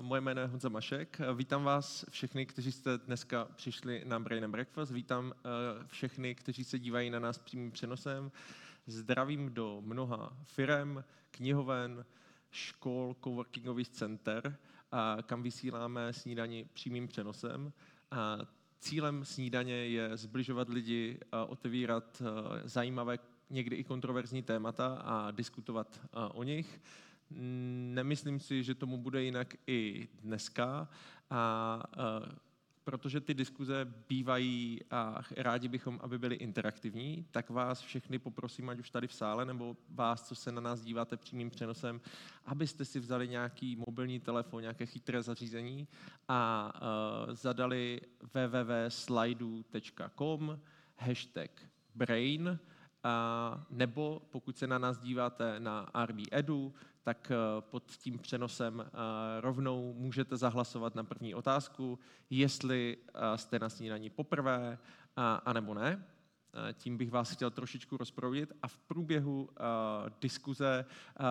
moje jméno je Honza Mašek. Vítám vás všechny, kteří jste dneska přišli na Brain and Breakfast. Vítám všechny, kteří se dívají na nás přímým přenosem. Zdravím do mnoha firem, knihoven, škol, coworkingových center, kam vysíláme snídani přímým přenosem. Cílem snídaně je zbližovat lidi, otevírat zajímavé, někdy i kontroverzní témata a diskutovat o nich. Nemyslím si, že tomu bude jinak i dneska, a, protože ty diskuze bývají a rádi bychom, aby byly interaktivní, tak vás všechny poprosím, ať už tady v sále, nebo vás, co se na nás díváte přímým přenosem, abyste si vzali nějaký mobilní telefon, nějaké chytré zařízení a uh, zadali www.slidu.com hashtag brain, a nebo pokud se na nás díváte na RB Edu, tak eh, pod tím přenosem eh, rovnou můžete zahlasovat na první otázku, jestli eh, jste na snídaní poprvé, anebo ne. Tím bych vás chtěl trošičku rozproudit a v průběhu diskuze,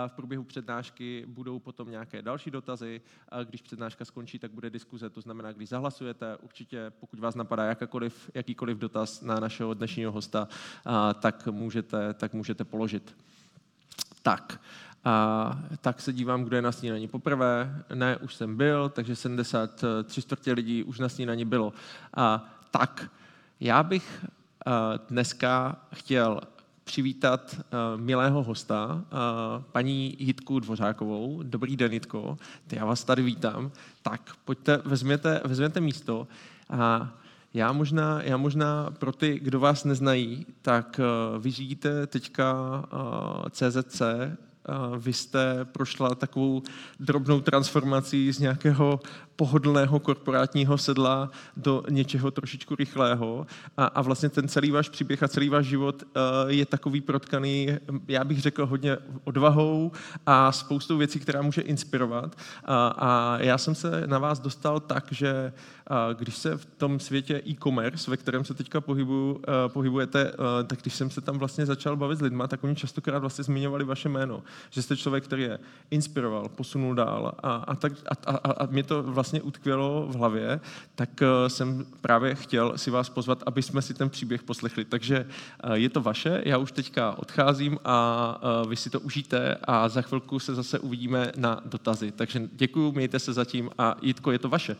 v průběhu přednášky budou potom nějaké další dotazy. Když přednáška skončí, tak bude diskuze. To znamená, když zahlasujete, určitě, pokud vás napadá jakýkoliv, jakýkoliv dotaz na našeho dnešního hosta, tak, můžete, tak můžete položit. Tak, a tak se dívám, kdo je na snídaní poprvé. Ne, už jsem byl, takže 73 čtvrtě lidí už na snídaní bylo. A tak, já bych dneska chtěl přivítat milého hosta, paní Jitku Dvořákovou. Dobrý den, Jitko. Já vás tady vítám. Tak, pojďte, vezměte, vezměte místo. A já možná, já možná pro ty, kdo vás neznají, tak vy žijíte teďka CZC, vy jste prošla takovou drobnou transformací z nějakého pohodlného korporátního sedla do něčeho trošičku rychlého a, a vlastně ten celý váš příběh a celý váš život uh, je takový protkaný, já bych řekl, hodně odvahou a spoustou věcí, která může inspirovat. A, a já jsem se na vás dostal tak, že uh, když se v tom světě e-commerce, ve kterém se teďka pohybu, uh, pohybujete, tak když jsem se tam vlastně začal bavit s lidma, tak oni častokrát vlastně zmiňovali vaše jméno, že jste člověk, který je inspiroval, posunul dál a, a, tak, a, a, a mě to vlastně vlastně utkvělo v hlavě, tak eh, jsem právě chtěl si vás pozvat, aby jsme si ten příběh poslechli. Takže eh, je to vaše, já už teďka odcházím a eh, vy si to užijte a za chvilku se zase uvidíme na dotazy. Takže děkuji, mějte se zatím a Jitko, je to vaše.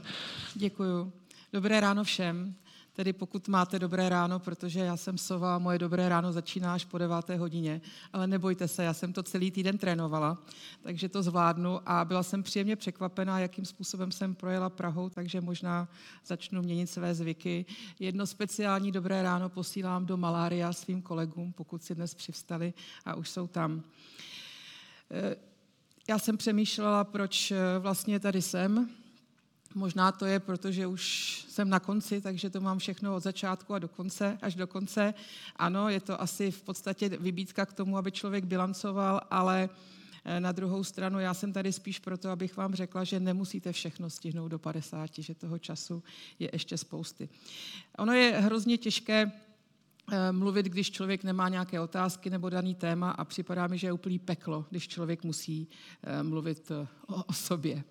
Děkuji. Dobré ráno všem. Tedy pokud máte dobré ráno, protože já jsem sova, moje dobré ráno začíná až po deváté hodině, ale nebojte se, já jsem to celý týden trénovala, takže to zvládnu a byla jsem příjemně překvapená, jakým způsobem jsem projela Prahou, takže možná začnu měnit své zvyky. Jedno speciální dobré ráno posílám do Malária svým kolegům, pokud si dnes přivstali a už jsou tam. Eh, já jsem přemýšlela, proč eh, vlastně tady jsem, Možná to je, protože už jsem na konci, takže to mám všechno od začátku a do konce, až do konce. Ano, je to asi v podstatě vybídka k tomu, aby člověk bilancoval, ale eh, na druhou stranu já jsem tady spíš proto, abych vám řekla, že nemusíte všechno stihnout do 50, že toho času je ještě spousty. Ono je hrozně těžké eh, mluvit, když člověk nemá nějaké otázky nebo daný téma a připadá mi, že je úplný peklo, když člověk musí eh, mluvit o sobě.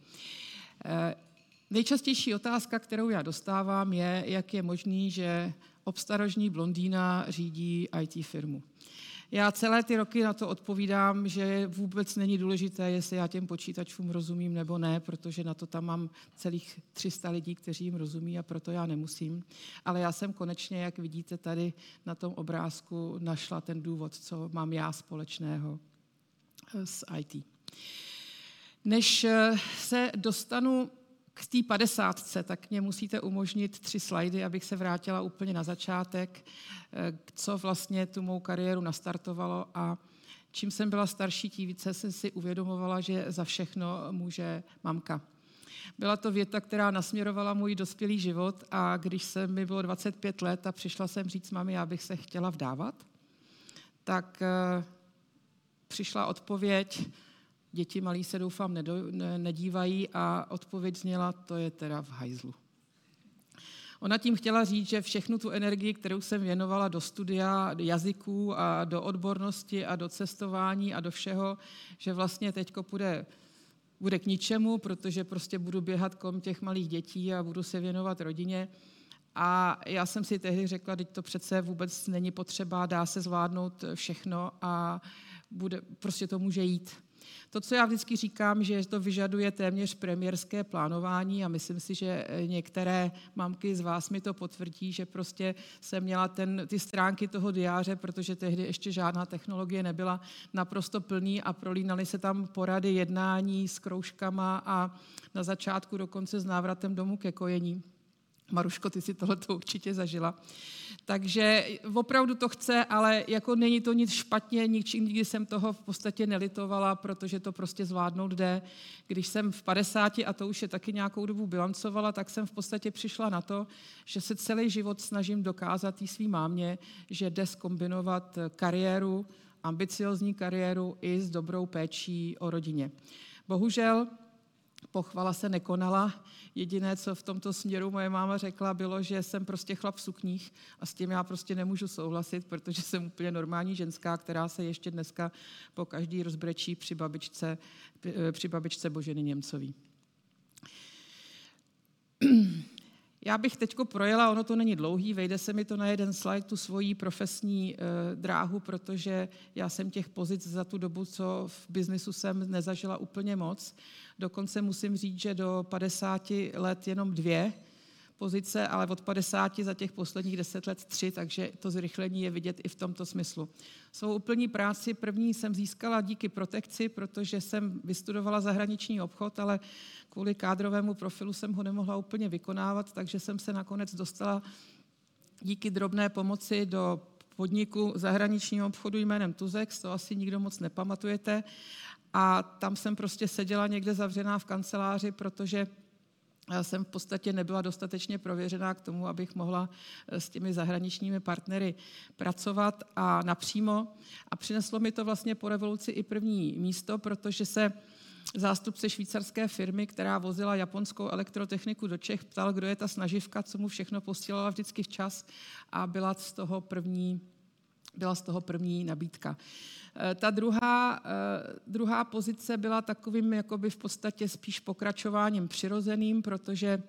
Nejčastější otázka, kterou já dostávám, je, jak je možný, že obstarožní blondýna řídí IT firmu. Já celé ty roky na to odpovídám, že vůbec není důležité, jestli já těm počítačům rozumím nebo ne, protože na to tam mám celých 300 lidí, kteří jim rozumí a proto já nemusím. Ale já jsem konečně, jak vidíte tady na tom obrázku, našla ten důvod, co mám já společného s IT. Než se dostanu k té padesátce, tak mě musíte umožnit tři slajdy, abych se vrátila úplně na začátek, eh, co vlastně tu mou kariéru nastartovalo a čím jsem byla starší, tím více jsem si uvědomovala, že za všechno může mamka. Byla to věta, která nasměrovala můj dospělý život a když se mi bylo 25 let a přišla jsem říct mami, já bych se chtěla vdávat, tak eh, přišla odpověď, Děti malí se doufám nedo, ne, nedívají a odpověď zněla, to je teda v hajzlu. Ona tím chtěla říct, že všechnu tu energii, kterou jsem věnovala do studia jazyků a do odbornosti a do cestování a do všeho, že vlastně teďko půjde bude k ničemu, protože prostě budu běhat kolem těch malých dětí a budu se věnovat rodině. A já jsem si tehdy řekla, že to přece vůbec není potřeba, dá se zvládnout všechno a bude, prostě to může jít. To, co já vždycky říkám, že to vyžaduje téměř premiérské plánování a myslím si, že některé mamky z vás mi to potvrdí, že prostě jsem měla ten, ty stránky toho diáře, protože tehdy ještě žádná technologie nebyla naprosto plný a prolínaly se tam porady jednání s kroužkama a na začátku dokonce s návratem domů ke kojení. Maruško, ty si tohle určitě zažila. Takže opravdu to chce, ale jako není to nic špatně, nikdy jsem toho v podstatě nelitovala, protože to prostě zvládnout jde. Když jsem v 50, a to už je taky nějakou dobu bilancovala, tak jsem v podstatě přišla na to, že se celý život snažím dokázat jí svý mámě, že jde skombinovat kariéru, ambiciozní kariéru i s dobrou péčí o rodině. Bohužel pochvala se nekonala. Jediné, co v tomto směru moje máma řekla, bylo, že jsem prostě chlap v sukních a s tím já prostě nemůžu souhlasit, protože jsem úplně normální ženská, která se ještě dneska po každý rozbrečí při babičce, při babičce Boženy Němcový. Já bych teď projela, ono to není dlouhý, vejde se mi to na jeden slide, tu svoji profesní e, dráhu, protože já jsem těch pozic za tu dobu, co v biznisu jsem, nezažila úplně moc. Dokonce musím říct, že do 50 let jenom dvě pozice, ale od 50 za těch posledních 10 let tři, takže to zrychlení je vidět i v tomto smyslu. Svou úplní práci první jsem získala díky protekci, protože jsem vystudovala zahraniční obchod, ale kvůli kádrovému profilu jsem ho nemohla úplně vykonávat, takže jsem se nakonec dostala díky drobné pomoci do podniku zahraničního obchodu jménem Tuzex, to asi nikdo moc nepamatujete. A tam jsem prostě seděla někde zavřená v kanceláři, protože jsem v podstatě nebyla dostatečně prověřená k tomu, abych mohla eh, s těmi zahraničními partnery pracovat a napřímo. A přineslo mi to vlastně po revoluci i první místo, protože se zástupce švýcarské firmy, která vozila japonskou elektrotechniku do Čech, ptal, kdo je ta snaživka, co mu všechno posílala vždycky včas a byla z toho první, byla z toho první nabídka. Eh, ta druhá, eh, druhá pozice byla takovým jakoby v podstatě spíš pokračováním přirozeným, protože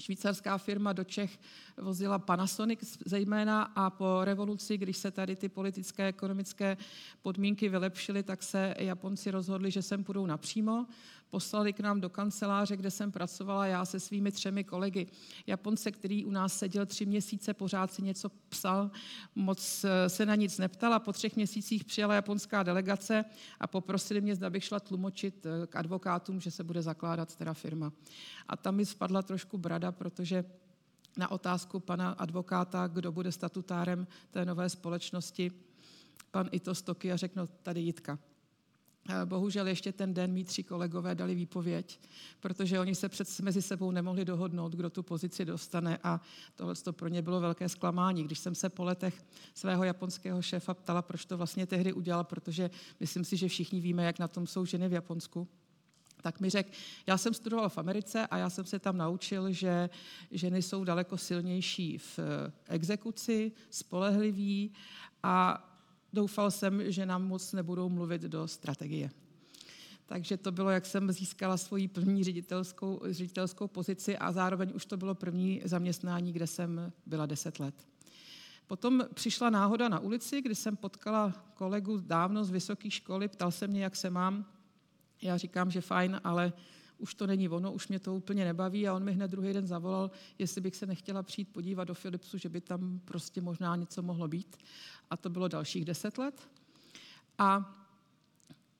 švýcarská firma do Čech vozila Panasonic zejména a po revoluci, když se tady ty politické ekonomické podmínky vylepšily, tak se Japonci rozhodli, že sem půjdou napřímo poslali k nám do kanceláře, kde jsem pracovala já se svými třemi kolegy. Japonce, který u nás seděl tři měsíce, pořád si něco psal, moc eh, se na nic neptal a po třech měsících přijela japonská delegace a poprosili mě, zda bych šla tlumočit eh, k advokátům, že se bude zakládat teda firma. A tam mi spadla trošku brada, protože na otázku pana advokáta, kdo bude statutárem té nové společnosti, pan Ito Stoky a řekl, no, tady Jitka. Bohužel ještě ten den mý tři kolegové dali výpověď, protože oni se před, mezi sebou nemohli dohodnout, kdo tu pozici dostane a tohle to pro ně bylo velké zklamání. Když jsem se po letech svého japonského šéfa ptala, proč to vlastně tehdy udělal, protože myslím si, že všichni víme, jak na tom jsou ženy v Japonsku, tak mi řekl, já jsem studoval v Americe a já jsem se tam naučil, že ženy jsou daleko silnější v exekuci, spolehliví a doufal jsem, že nám moc nebudou mluvit do strategie. Takže to bylo, jak jsem získala svoji první ředitelskou, ředitelskou pozici a zároveň už to bylo první zaměstnání, kde jsem byla deset let. Potom přišla náhoda na ulici, kdy jsem potkala kolegu dávno z vysoké školy, ptal se mě, jak se mám. Já říkám, že fajn, ale už to není ono, už mě to úplně nebaví a on mi hned druhý den zavolal, jestli bych se nechtěla přijít podívat do Philipsu, že by tam prostě možná něco mohlo být. A to bylo dalších deset let. A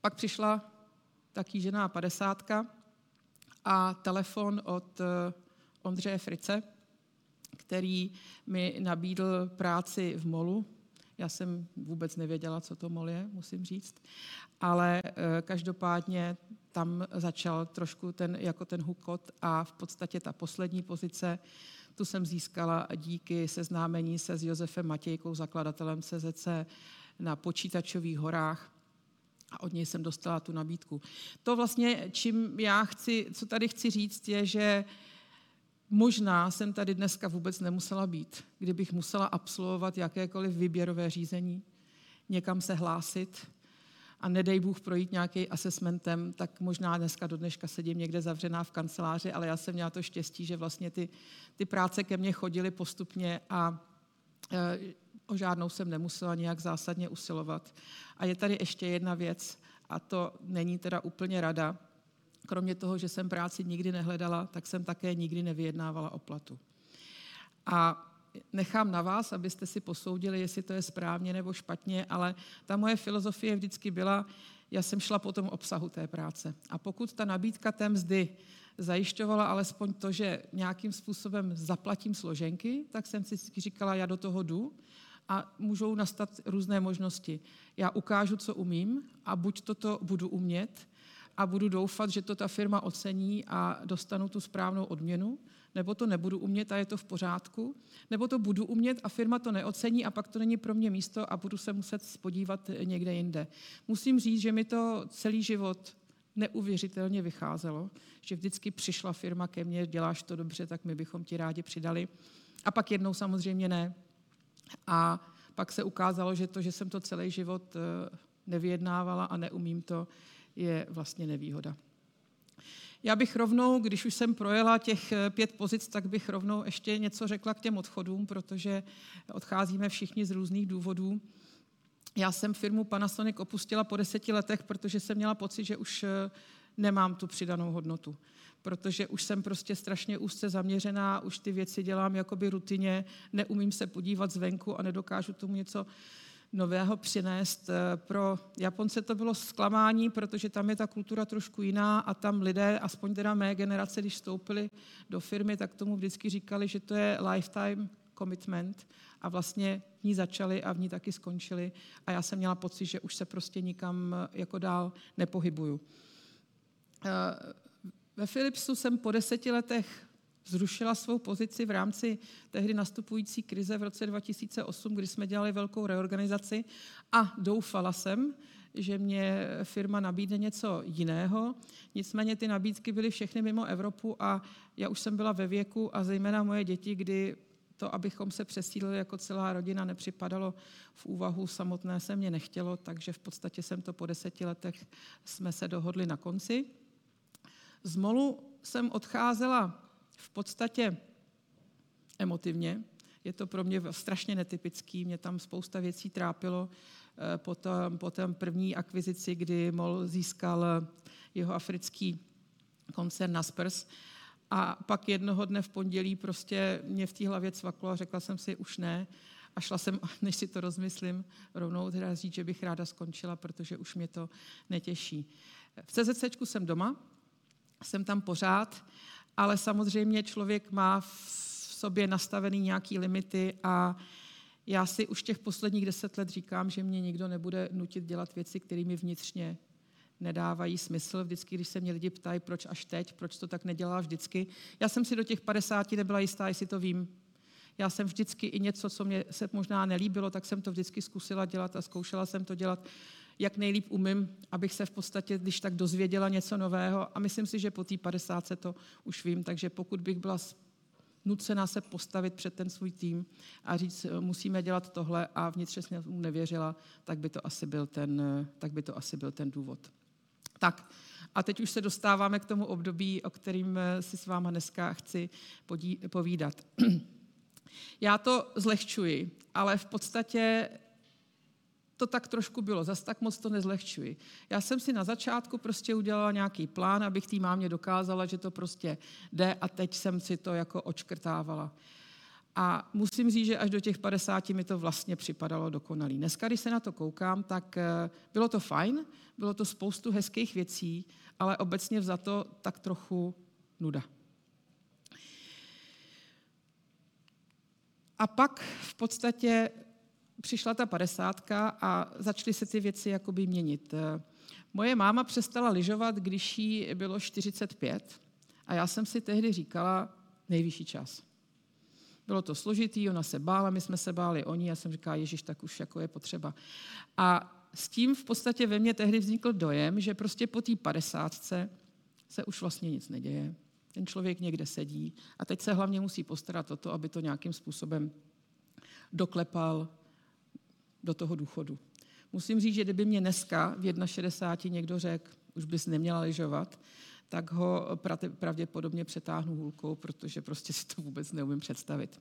pak přišla ta kýžená padesátka a telefon od eh, Ondřeje Frice, který mi nabídl práci v molu. Já jsem vůbec nevěděla, co to mol je, musím říct. Ale eh, každopádně tam začal trošku ten, jako ten hukot a v podstatě ta poslední pozice, tu jsem získala díky seznámení se s Josefem Matějkou, zakladatelem CZC na počítačových horách a od něj jsem dostala tu nabídku. To vlastně, čím já chci, co tady chci říct, je, že možná jsem tady dneska vůbec nemusela být, kdybych musela absolvovat jakékoliv výběrové řízení, někam se hlásit, a nedej Bůh projít nějaký assessmentem, tak možná dneska do dneška sedím někde zavřená v kanceláři, ale já jsem měla to štěstí, že vlastně ty, ty práce ke mně chodily postupně a e, o žádnou jsem nemusela nějak zásadně usilovat. A je tady ještě jedna věc, a to není teda úplně rada. Kromě toho, že jsem práci nikdy nehledala, tak jsem také nikdy nevyjednávala o platu. A nechám na vás, abyste si posoudili, jestli to je správně nebo špatně, ale ta moje filozofie vždycky byla, já jsem šla po tom obsahu té práce. A pokud ta nabídka té mzdy zajišťovala alespoň to, že nějakým způsobem zaplatím složenky, tak jsem si říkala, já do toho jdu a můžou nastat různé možnosti. Já ukážu, co umím a buď toto budu umět a budu doufat, že to ta firma ocení a dostanu tu správnou odměnu, nebo to nebudu umět a je to v pořádku, nebo to budu umět a firma to neocení a pak to není pro mě místo a budu se muset podívat někde jinde. Musím říct, že mi to celý život neuvěřitelně vycházelo, že vždycky přišla firma ke mně, děláš to dobře, tak my bychom ti rádi přidali. A pak jednou samozřejmě ne. A pak se ukázalo, že to, že jsem to celý život eh, nevyjednávala a neumím to, je vlastně nevýhoda. Já bych rovnou, když už jsem projela těch eh, pět pozic, tak bych rovnou ještě něco řekla k těm odchodům, protože odcházíme všichni z různých důvodů. Já jsem firmu Panasonic opustila po deseti letech, protože jsem měla pocit, že už eh, nemám tu přidanou hodnotu. Protože už jsem prostě strašně úzce zaměřená, už ty věci dělám jakoby rutině, neumím se podívat zvenku a nedokážu tomu něco nového přinést. Eh, pro Japonce to bylo zklamání, protože tam je ta kultura trošku jiná a tam lidé, aspoň teda mé generace, když vstoupili do firmy, tak tomu vždycky říkali, že to je lifetime commitment a vlastně v ní začali a v ní taky skončili a já jsem měla pocit, že už se prostě nikam eh, jako dál nepohybuju. Eh, ve Philipsu jsem po deseti letech zrušila svou pozici v rámci tehdy nastupující krize v roce 2008, kdy jsme dělali velkou reorganizaci a doufala jsem, že mě firma nabídne něco jiného. Nicméně ty nabídky byly všechny mimo Evropu a já už jsem byla ve věku a zejména moje děti, kdy to, abychom se přesídlili jako celá rodina, nepřipadalo v úvahu samotné se mě nechtělo, takže v podstatě jsem to po deseti letech jsme se dohodli na konci. Z Molu jsem odcházela v podstatě emotivně. Je to pro mě strašně netypický, mě tam spousta věcí trápilo eh, po tom, po první akvizici, kdy MOL získal jeho africký koncern Naspers. A pak jednoho dne v pondělí prostě mě v té hlavě cvaklo a řekla jsem si, už ne. A šla jsem, než si to rozmyslím, rovnou teda říct, že bych ráda skončila, protože už mě to netěší. V CZC jsem doma, jsem tam pořád ale samozřejmě člověk má v sobě nastavený nějaký limity a já si už těch posledních deset let říkám, že mě nikdo nebude nutit dělat věci, které mi vnitřně nedávají smysl. Vždycky, když se mě lidi ptají, proč až teď, proč to tak nedělá vždycky. Já jsem si do těch 50 nebyla jistá, jestli to vím. Já jsem vždycky i něco, co mě se možná nelíbilo, tak jsem to vždycky zkusila dělat a zkoušela jsem to dělat jak nejlíp umím, abych se v podstatě, když tak dozvěděla něco nového. A myslím si, že po té 50 se to už vím, takže pokud bych byla nucená se postavit před ten svůj tým a říct, musíme dělat tohle a vnitřně jsem mu nevěřila, tak by to asi byl ten, tak by to asi byl ten důvod. Tak, a teď už se dostáváme k tomu období, o kterým si s váma dneska chci povídat. Já to zlehčuji, ale v podstatě to tak trošku bylo, zas tak moc to nezlehčuji. Já jsem si na začátku prostě udělala nějaký plán, abych tý mámě dokázala, že to prostě jde a teď jsem si to jako očkrtávala. A musím říct, že až do těch 50 mi to vlastně připadalo dokonalý. Dneska, když se na to koukám, tak eh, bylo to fajn, bylo to spoustu hezkých věcí, ale obecně to tak trochu nuda. A pak v podstatě přišla ta padesátka a začaly se ty věci jakoby měnit. Moje máma přestala lyžovat, když jí bylo 45 a já jsem si tehdy říkala, nejvyšší čas. Bylo to složitý, ona se bála, my jsme se báli o ní, já jsem říkala, Ježíš, tak už jako je potřeba. A s tím v podstatě ve mně tehdy vznikl dojem, že prostě po té padesátce se už vlastně nic neděje. Ten člověk někde sedí a teď se hlavně musí postarat o to, aby to nějakým způsobem doklepal, do toho důchodu. Musím říct, že kdyby mě dneska v 61 někdo řekl, už bys neměla lyžovat, tak ho pravděpodobně přetáhnu hůlkou, protože prostě si to vůbec neumím představit.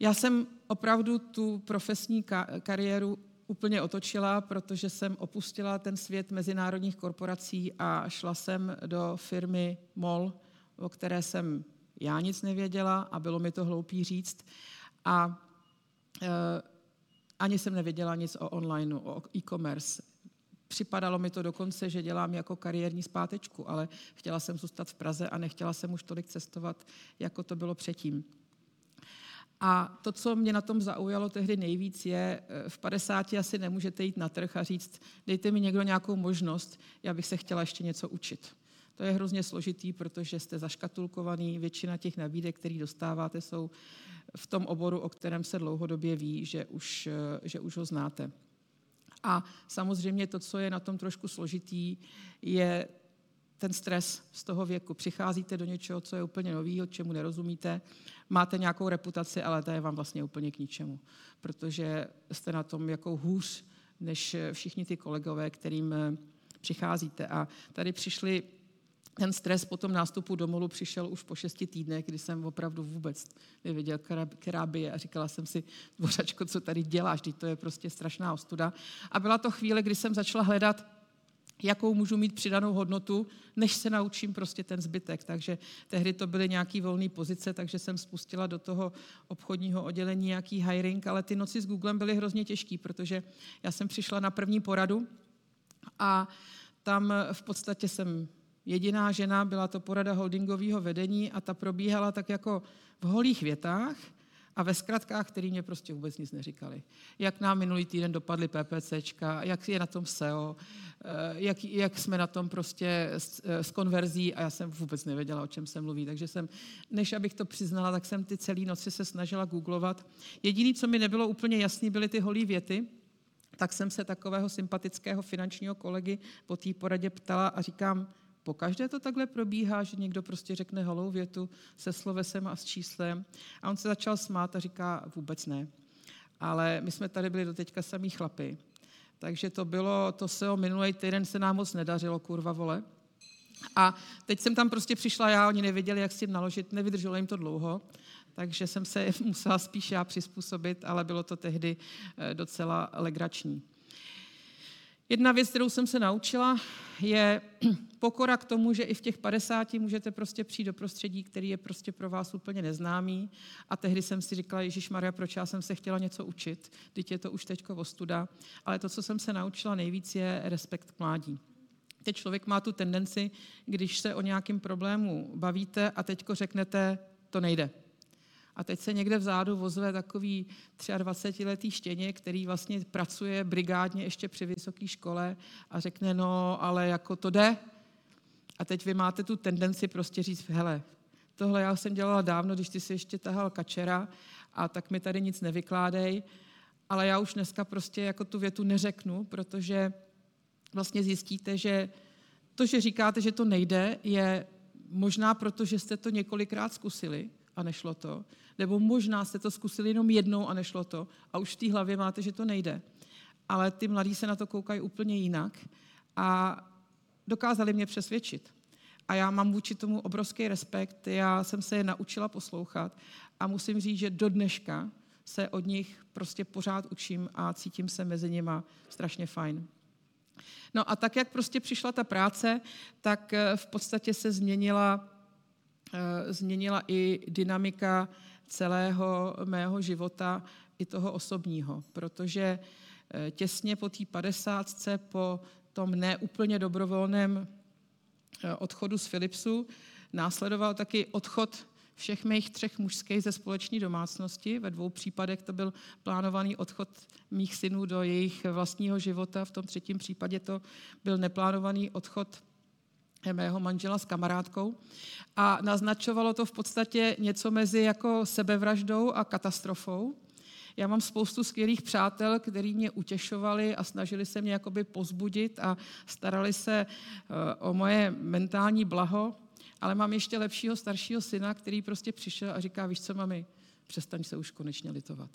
Já jsem opravdu tu profesní kariéru úplně otočila, protože jsem opustila ten svět mezinárodních korporací a šla jsem do firmy MOL, o které jsem já nic nevěděla a bylo mi to hloupý říct. A ani jsem nevěděla nic o online, o e-commerce. Připadalo mi to dokonce, že dělám jako kariérní zpátečku, ale chtěla jsem zůstat v Praze a nechtěla jsem už tolik cestovat, jako to bylo předtím. A to, co mě na tom zaujalo tehdy nejvíc, je, eh, v 50 asi nemůžete jít na trh a říct, dejte mi někdo nějakou možnost, já bych se chtěla ještě něco učit. To je hrozně složitý, protože jste zaškatulkovaný, většina těch nabídek, které dostáváte, jsou v tom oboru, o kterém se dlouhodobě ví, že už, eh, že už ho znáte. A samozřejmě to, co je na tom trošku složitý, je ten stres z toho věku. Přicházíte do něčeho, co je úplně nový, čemu nerozumíte, máte nějakou reputaci, ale to je vám vlastně úplně k ničemu, protože jste na tom jako hůř než všichni ty kolegové, kterým eh, přicházíte. A tady přišli ten stres po tom nástupu do molu přišel už po šesti týdnech, kdy jsem opravdu vůbec nevěděl, která by je a říkala jsem si, Dvořačko, co tady děláš, teď to je prostě strašná ostuda. A byla to chvíle, kdy jsem začala hledat, jakou můžu mít přidanou hodnotu, než se naučím prostě ten zbytek. Takže tehdy to byly nějaké volné pozice, takže jsem spustila do toho obchodního oddělení nějaký hiring, ale ty noci s Googlem byly hrozně těžké, protože já jsem přišla na první poradu a tam v podstatě jsem jediná žena, byla to porada holdingového vedení a ta probíhala tak jako v holých větách a ve zkratkách, který mě prostě vůbec nic neříkali. Jak nám minulý týden dopadly PPCčka, jak je na tom SEO, eh, jak, jak jsme na tom prostě s, eh, s konverzí a já jsem vůbec nevěděla, o čem se mluví. Takže jsem, než abych to přiznala, tak jsem ty celé noci se snažila googlovat. Jediné, co mi nebylo úplně jasné, byly ty holí věty, tak jsem se takového sympatického finančního kolegy po té poradě ptala a říkám, po každé to takhle probíhá, že někdo prostě řekne holou větu se slovesem a s číslem a on se začal smát a říká vůbec ne. Ale my jsme tady byli do teďka samý chlapy. Takže to bylo, to se o minulý týden se nám moc nedařilo, kurva vole. A teď jsem tam prostě přišla já, oni nevěděli, jak s tím naložit, nevydrželo jim to dlouho, takže jsem se musela spíš já přizpůsobit, ale bylo to tehdy eh, docela legrační. Jedna věc, kterou jsem se naučila, je pokora k tomu, že i v těch 50 můžete prostě přijít do prostředí, který je prostě pro vás úplně neznámý. A tehdy jsem si říkala, Ježíš Maria, proč já jsem se chtěla něco učit, teď je to už teďko ostuda. Ale to, co jsem se naučila nejvíc, je respekt k mládí. Teď člověk má tu tendenci, když se o nějakém problému bavíte a teďko řeknete, to nejde a teď se někde vzadu vozve takový 23-letý štěně, který vlastně pracuje brigádně ještě při vysoké škole a řekne, no, ale jako to jde. A teď vy máte tu tendenci prostě říct, hele, tohle já jsem dělala dávno, když ty si ještě tahal kačera a tak mi tady nic nevykládej, ale já už dneska prostě jako tu větu neřeknu, protože vlastně zjistíte, že to, že říkáte, že to nejde, je možná proto, že jste to několikrát zkusili a nešlo to, nebo možná jste to zkusili jenom jednou a nešlo to a už v té hlavě máte, že to nejde. Ale ty mladí se na to koukají úplně jinak a dokázali mě přesvědčit. A já mám vůči tomu obrovský respekt, já jsem se je naučila poslouchat a musím říct, že do dneška se od nich prostě pořád učím a cítím se mezi nima strašně fajn. No a tak, jak prostě přišla ta práce, tak eh, v podstatě se změnila, změnila i dynamika celého mého života, i toho osobního, protože eh, těsně po té padesátce, po tom neúplně dobrovolném eh, odchodu z Philipsu, následoval taky odchod všech mých třech mužských ze společné domácnosti. Ve dvou případech to byl plánovaný odchod mých synů do jejich vlastního života, v tom třetím případě to byl neplánovaný odchod mého manžela s kamarádkou a naznačovalo to v podstatě něco mezi jako sebevraždou a katastrofou. Já mám spoustu skvělých přátel, kteří mě utěšovali a snažili se mě jakoby pozbudit a starali se eh, o moje mentální blaho, ale mám ještě lepšího staršího syna, který prostě přišel a říká, víš co, mami, přestaň se už konečně litovat.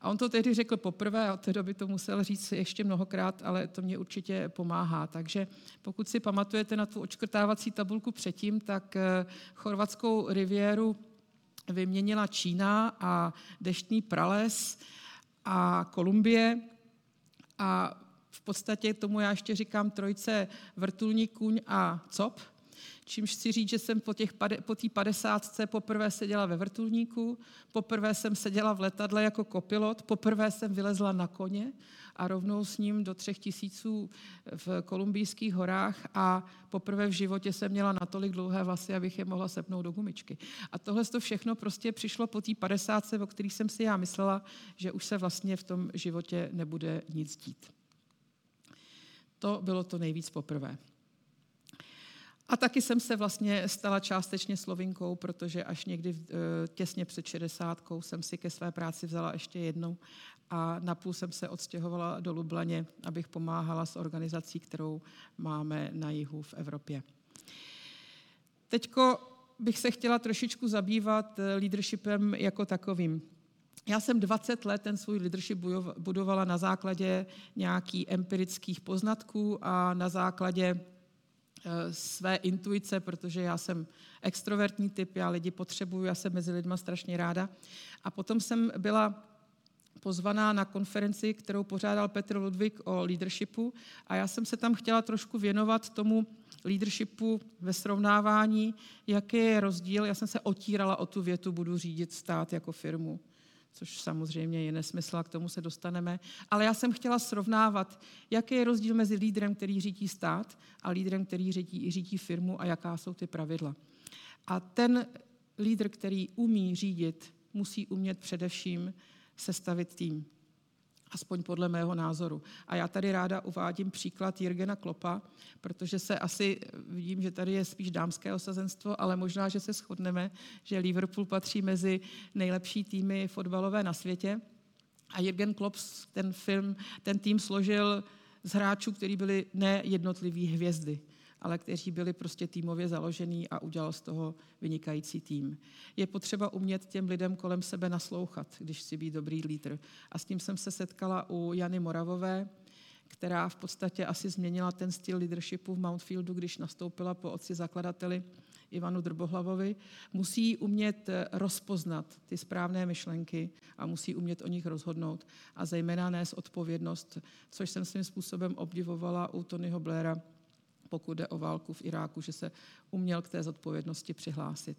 A on to tehdy řekl poprvé a od té doby to musel říct ještě mnohokrát, ale to mě určitě pomáhá. Takže pokud si pamatujete na tu očkrtávací tabulku předtím, tak eh, chorvatskou riviéru vyměnila Čína a deštný prales a Kolumbie a v podstatě tomu já ještě říkám trojce vrtulník, kůň a cop – čímž chci říct, že jsem po té po padesátce poprvé seděla ve vrtulníku, poprvé jsem seděla v letadle jako kopilot, poprvé jsem vylezla na koně a rovnou s ním do třech tisíců v kolumbijských horách a poprvé v životě jsem měla natolik dlouhé vlasy, abych je mohla sepnout do gumičky. A tohle to všechno prostě přišlo po té padesátce, o kterých jsem si já myslela, že už se vlastně v tom životě nebude nic dít. To bylo to nejvíc poprvé. A taky jsem se vlastně stala částečně slovinkou, protože až někdy eh, těsně před 60 jsem si ke své práci vzala ještě jednou a napůl jsem se odstěhovala do Lublaně, abych pomáhala s organizací, kterou máme na jihu v Evropě. Teďko bych se chtěla trošičku zabývat eh, leadershipem jako takovým. Já jsem 20 let ten svůj leadership budovala na základě nějakých empirických poznatků a na základě své intuice, protože já jsem extrovertní typ, já lidi potřebuju, já jsem mezi lidma strašně ráda. A potom jsem byla pozvaná na konferenci, kterou pořádal Petr Ludvík o leadershipu a já jsem se tam chtěla trošku věnovat tomu leadershipu ve srovnávání, jaký je rozdíl. Já jsem se otírala o tu větu, budu řídit stát jako firmu což samozřejmě je nesmysl a k tomu se dostaneme. Ale já jsem chtěla srovnávat, jaký je rozdíl mezi lídrem, který řídí stát a lídrem, který řídí, řídí firmu a jaká jsou ty pravidla. A ten lídr, který umí řídit, musí umět především sestavit tým aspoň podle mého názoru. A já tady ráda uvádím příklad Jirgena Klopa, protože se asi, vidím, že tady je spíš dámské osazenstvo, ale možná, že se shodneme, že Liverpool patří mezi nejlepší týmy fotbalové na světě. A Jürgen Klopp ten film, ten tým složil z hráčů, kteří byli nejednotliví hvězdy ale kteří byli prostě týmově založený a udělal z toho vynikající tým. Je potřeba umět těm lidem kolem sebe naslouchat, když si být dobrý lídr. A s tím jsem se setkala u Jany Moravové, která v podstatě asi změnila ten styl leadershipu v Mountfieldu, když nastoupila po otci zakladateli Ivanu Drbohlavovi, musí umět rozpoznat ty správné myšlenky a musí umět o nich rozhodnout a zejména nést odpovědnost, což jsem svým způsobem obdivovala u Tonyho Blaira, pokud jde o válku v Iráku, že se uměl k té zodpovědnosti přihlásit.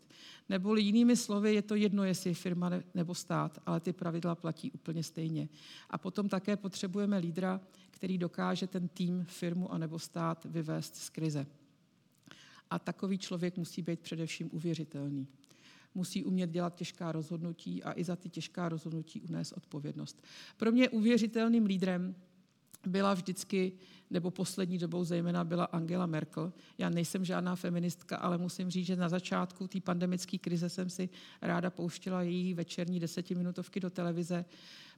Nebo jinými slovy, je to jedno, jestli je firma nebo stát, ale ty pravidla platí úplně stejně. A potom také potřebujeme lídra, který dokáže ten tým, firmu anebo stát vyvést z krize. A takový člověk musí být především uvěřitelný. Musí umět dělat těžká rozhodnutí a i za ty těžká rozhodnutí unést odpovědnost. Pro mě uvěřitelným lídrem byla vždycky, nebo poslední dobou zejména byla Angela Merkel. Já nejsem žádná feministka, ale musím říct, že na začátku té pandemické krize jsem si ráda pouštěla její večerní desetiminutovky do televize,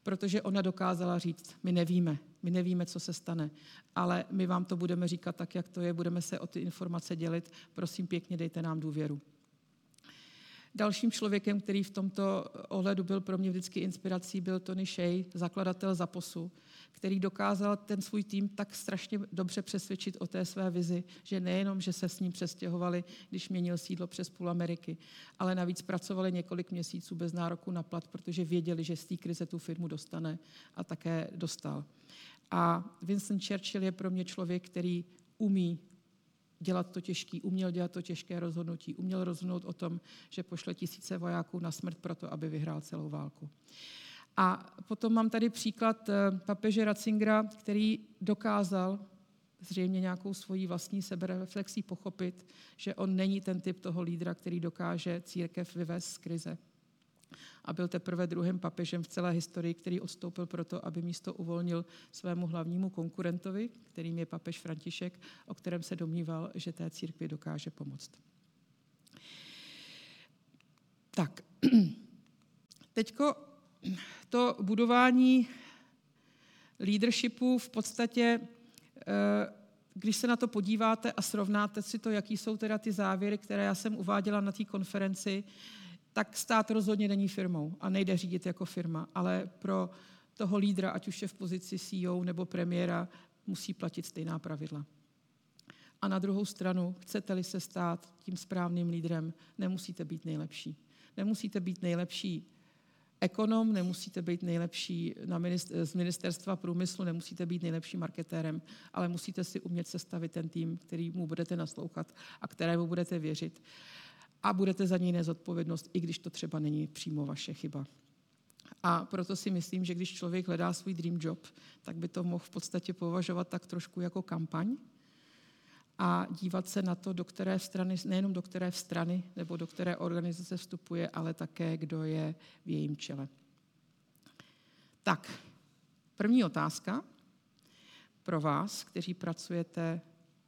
protože ona dokázala říct, my nevíme, my nevíme, co se stane, ale my vám to budeme říkat tak, jak to je, budeme se o ty informace dělit, prosím pěkně, dejte nám důvěru. Dalším člověkem, který v tomto ohledu byl pro mě vždycky inspirací, byl Tony Shea, zakladatel Zaposu, který dokázal ten svůj tým tak strašně dobře přesvědčit o té své vizi, že nejenom, že se s ním přestěhovali, když měnil sídlo přes půl Ameriky, ale navíc pracovali několik měsíců bez nároku na plat, protože věděli, že z té krize tu firmu dostane a také dostal. A Winston Churchill je pro mě člověk, který umí dělat to těžký, uměl dělat to těžké rozhodnutí, uměl rozhodnout o tom, že pošle tisíce vojáků na smrt proto, aby vyhrál celou válku. A potom mám tady příklad eh, papeže Ratzingera, který dokázal zřejmě nějakou svojí vlastní sebereflexí pochopit, že on není ten typ toho lídra, který dokáže církev vyvést z krize. A byl teprve druhým papežem v celé historii, který odstoupil proto, aby místo uvolnil svému hlavnímu konkurentovi, kterým je papež František, o kterém se domníval, že té církvi dokáže pomoct. Tak, teďko to budování leadershipu v podstatě, eh, když se na to podíváte a srovnáte si to, jaký jsou teda ty závěry, které já jsem uváděla na té konferenci, tak stát rozhodně není firmou a nejde řídit jako firma, ale pro toho lídra, ať už je v pozici CEO nebo premiéra, musí platit stejná pravidla. A na druhou stranu, chcete-li se stát tím správným lídrem, nemusíte být nejlepší. Nemusíte být nejlepší ekonom, nemusíte být nejlepší na minister, z ministerstva průmyslu, nemusíte být nejlepším marketérem, ale musíte si umět sestavit ten tým, který mu budete naslouchat a kterému budete věřit. A budete za něj nezodpovědnost, i když to třeba není přímo vaše chyba. A proto si myslím, že když člověk hledá svůj dream job, tak by to mohl v podstatě považovat tak trošku jako kampaň, a dívat se na to, do které strany, nejenom do které strany nebo do které organizace vstupuje, ale také, kdo je v jejím čele. Tak, první otázka pro vás, kteří pracujete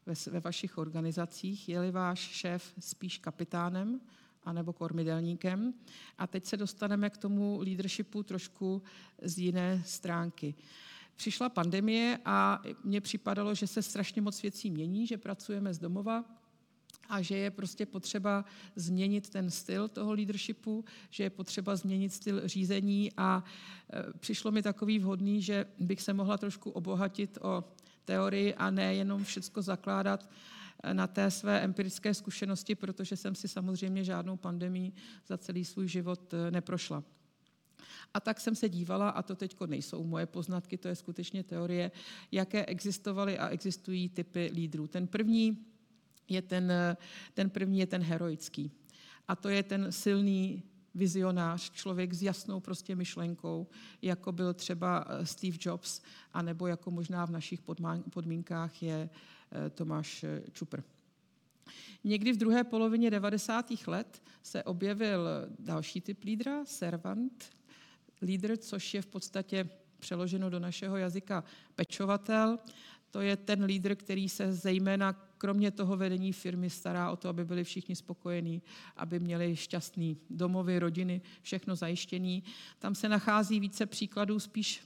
ve, ve vašich organizacích. Je-li váš šéf spíš kapitánem anebo kormidelníkem? A teď se dostaneme k tomu leadershipu trošku z jiné stránky. Přišla pandemie a mně připadalo, že se strašně moc věcí mění, že pracujeme z domova, a že je prostě potřeba změnit ten styl toho leadershipu, že je potřeba změnit styl řízení a e, přišlo mi takový vhodný, že bych se mohla trošku obohatit o teorii a ne jenom všecko zakládat e, na té své empirické zkušenosti, protože jsem si samozřejmě žádnou pandemii za celý svůj život e, neprošla. A tak jsem se dívala, a to teď nejsou moje poznatky, to je skutečně teorie, jaké existovaly a existují typy lídrů. Ten první je ten, ten první je ten heroický. A to je ten silný vizionář, člověk s jasnou prostě myšlenkou, jako byl třeba eh, Steve Jobs, anebo jako možná v našich podmínkách je eh, Tomáš eh, Čupr. Někdy v druhé polovině 90. let se objevil další typ lídra, servant, lídr, což je v podstatě přeloženo do našeho jazyka pečovatel. To je ten lídr, který se zejména kromě toho vedení firmy stará o to, aby byli všichni spokojení, aby měli šťastný domovy, rodiny, všechno zajištění. Tam se nachází více příkladů spíš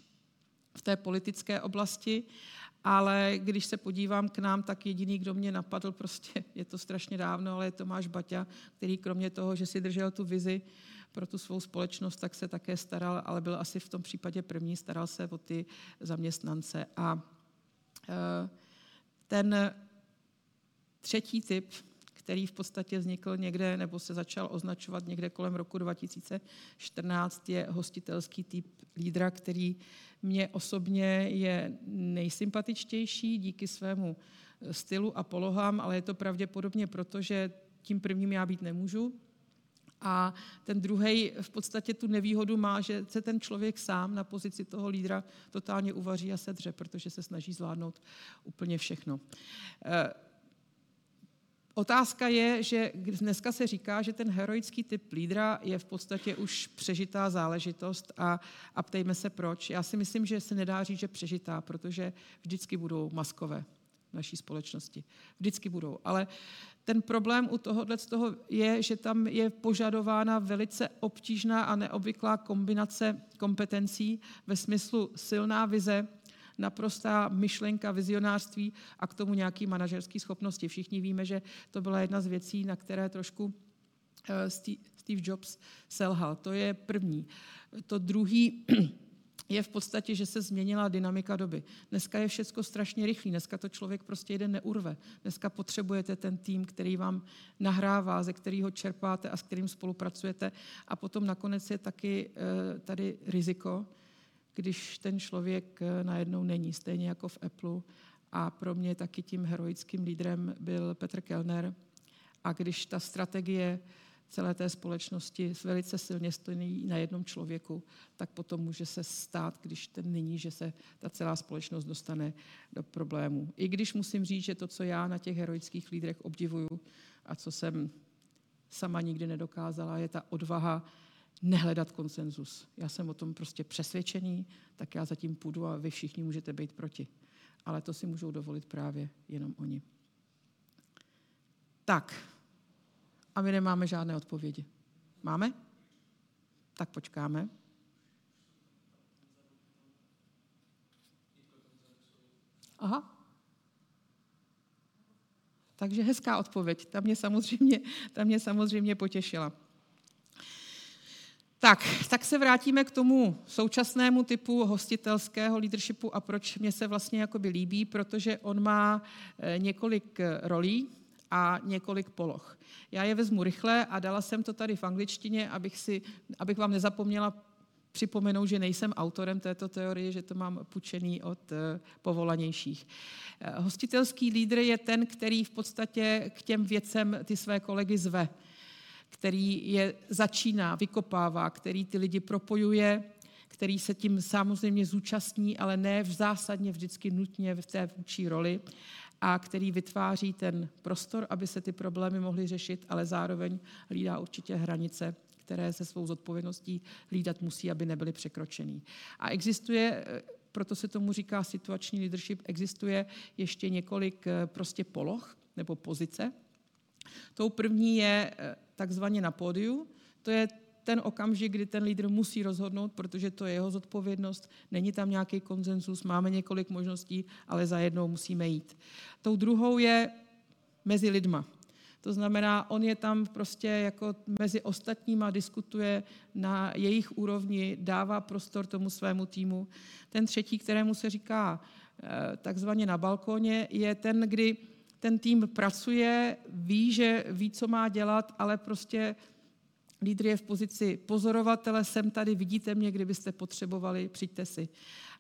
v té politické oblasti, ale když se podívám k nám, tak jediný, kdo mě napadl, prostě je to strašně dávno, ale je Tomáš Baťa, který kromě toho, že si držel tu vizi pro tu svou společnost, tak se také staral, ale byl asi v tom případě první, staral se o ty zaměstnance. A e, ten třetí typ, který v podstatě vznikl někde, nebo se začal označovat někde kolem roku 2014, je hostitelský typ lídra, který mě osobně je nejsympatičtější díky svému stylu a polohám, ale je to pravděpodobně proto, že tím prvním já být nemůžu, a ten druhý v podstatě tu nevýhodu má, že se ten člověk sám na pozici toho lídra totálně uvaří a sedře, protože se snaží zvládnout úplně všechno. Eh, otázka je, že dneska se říká, že ten heroický typ lídra je v podstatě už přežitá záležitost a, a ptejme se proč. Já si myslím, že se nedá říct, že přežitá, protože vždycky budou maskové naší společnosti. Vždycky budou. Ale ten problém u tohohle toho je, že tam je požadována velice obtížná a neobvyklá kombinace kompetencí ve smyslu silná vize, naprostá myšlenka, vizionářství a k tomu nějaký manažerský schopnosti. Všichni víme, že to byla jedna z věcí, na které trošku eh, Steve Jobs selhal. To je první. To druhý je v podstatě, že se změnila dynamika doby. Dneska je všechno strašně rychlé, dneska to člověk prostě jeden neurve. Dneska potřebujete ten tým, který vám nahrává, ze kterého čerpáte a s kterým spolupracujete. A potom nakonec je taky eh, tady riziko, když ten člověk eh, najednou není, stejně jako v Apple. A pro mě taky tím heroickým lídrem byl Petr Kellner. A když ta strategie celé té společnosti velice silně stojí na jednom člověku, tak potom může se stát, když ten není, že se ta celá společnost dostane do problémů. I když musím říct, že to, co já na těch heroických lídrech obdivuju a co jsem sama nikdy nedokázala, je ta odvaha nehledat konsenzus. Já jsem o tom prostě přesvědčený, tak já zatím půjdu a vy všichni můžete být proti. Ale to si můžou dovolit právě jenom oni. Tak, a my nemáme žádné odpovědi. Máme? Tak počkáme. Aha. Takže hezká odpověď. Ta mě samozřejmě, ta mě samozřejmě potěšila. Tak, tak se vrátíme k tomu současnému typu hostitelského leadershipu a proč mě se vlastně jakoby líbí, protože on má eh, několik eh, rolí a několik poloh. Já je vezmu rychle a dala jsem to tady v angličtině, abych, si, abych vám nezapomněla připomenout, že nejsem autorem této teorie, že to mám půjčený od eh, povolanějších. Hostitelský lídr je ten, který v podstatě k těm věcem ty své kolegy zve který je začíná, vykopává, který ty lidi propojuje, který se tím samozřejmě zúčastní, ale ne v zásadně vždycky nutně v té vůči roli a který vytváří ten prostor, aby se ty problémy mohly řešit, ale zároveň hlídá určitě hranice, které se svou zodpovědností hlídat musí, aby nebyly překročený. A existuje, proto se tomu říká situační leadership, existuje ještě několik eh, prostě poloh nebo pozice. Tou první je eh, takzvaně na pódiu. To je ten okamžik, kdy ten lídr musí rozhodnout, protože to je jeho zodpovědnost, není tam nějaký konsenzus, máme několik možností, ale za jednou musíme jít. Tou druhou je mezi lidma. To znamená, on je tam prostě jako mezi ostatníma, diskutuje na jejich úrovni, dává prostor tomu svému týmu. Ten třetí, kterému se říká eh, takzvaně na balkóně, je ten, kdy ten tým pracuje, ví, že ví, co má dělat, ale prostě lídr je v pozici pozorovatele, jsem tady, vidíte mě, kdybyste potřebovali, přijďte si.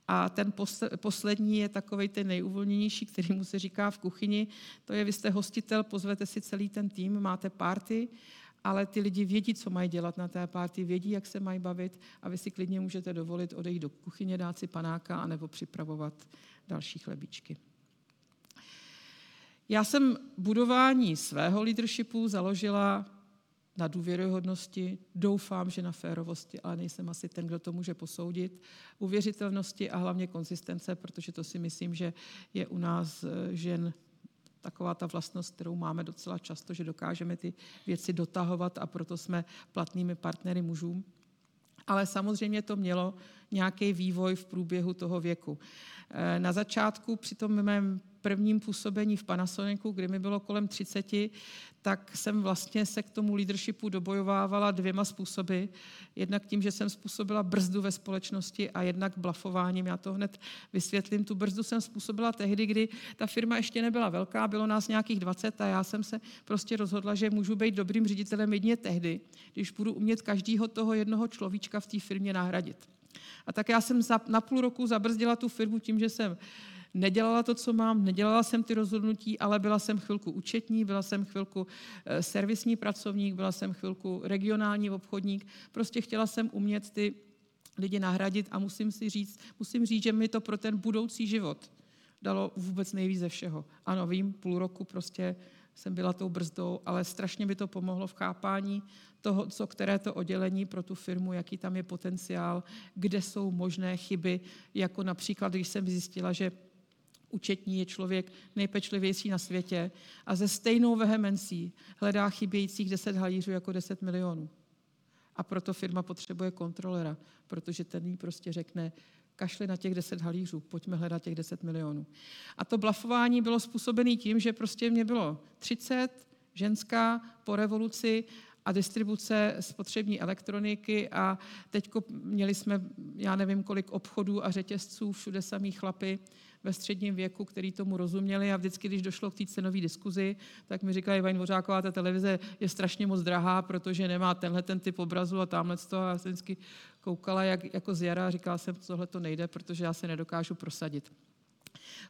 A ten poslední je takový ten nejuvolněnější, který mu se říká v kuchyni. To je, vy jste hostitel, pozvete si celý ten tým, máte party, ale ty lidi vědí, co mají dělat na té party, vědí, jak se mají bavit a vy si klidně můžete dovolit odejít do kuchyně, dát si panáka anebo připravovat další chlebíčky. Já jsem budování svého leadershipu založila na důvěryhodnosti, doufám, že na férovosti, ale nejsem asi ten, kdo to může posoudit, uvěřitelnosti a hlavně konzistence, protože to si myslím, že je u nás eh, žen taková ta vlastnost, kterou máme docela často, že dokážeme ty věci dotahovat a proto jsme platnými partnery mužům. Ale samozřejmě to mělo nějaký vývoj v průběhu toho věku. Eh, na začátku při tom mém prvním působení v Panasonicu, kdy mi bylo kolem 30, tak jsem vlastně se k tomu leadershipu dobojovávala dvěma způsoby. Jednak tím, že jsem způsobila brzdu ve společnosti a jednak blafováním. Já to hned vysvětlím. Tu brzdu jsem způsobila tehdy, kdy ta firma ještě nebyla velká, bylo nás nějakých 20 a já jsem se prostě rozhodla, že můžu být dobrým ředitelem jedině tehdy, když budu umět každého toho jednoho človíčka v té firmě nahradit. A tak já jsem za, na půl roku zabrzdila tu firmu tím, že jsem nedělala to, co mám, nedělala jsem ty rozhodnutí, ale byla jsem chvilku účetní, byla jsem chvilku eh, servisní pracovník, byla jsem chvilku regionální obchodník. Prostě chtěla jsem umět ty lidi nahradit a musím si říct, musím říct, že mi to pro ten budoucí život dalo vůbec nejvíc ze všeho. Ano, vím, půl roku prostě jsem byla tou brzdou, ale strašně mi to pomohlo v chápání toho, co které to oddělení pro tu firmu, jaký tam je potenciál, kde jsou možné chyby, jako například, když jsem zjistila, že Účetní je člověk nejpečlivější na světě a ze stejnou vehemencí hledá chybějících 10 halířů jako 10 milionů. A proto firma potřebuje kontrolera, protože ten jí prostě řekne, kašli na těch 10 halířů, pojďme hledat těch 10 milionů. A to blafování bylo způsobené tím, že prostě mě bylo 30, ženská po revoluci a distribuce spotřební elektroniky a teď měli jsme, já nevím kolik obchodů a řetězců, všude samý chlapy ve středním věku, který tomu rozuměli a vždycky, když došlo k té cenové diskuzi, tak mi říkali, Ivan Dvořáková, ta televize je strašně moc drahá, protože nemá tenhle ten typ obrazu a tamhle to a já jsem vždycky koukala jak, jako z jara a říkala jsem, tohle to nejde, protože já se nedokážu prosadit.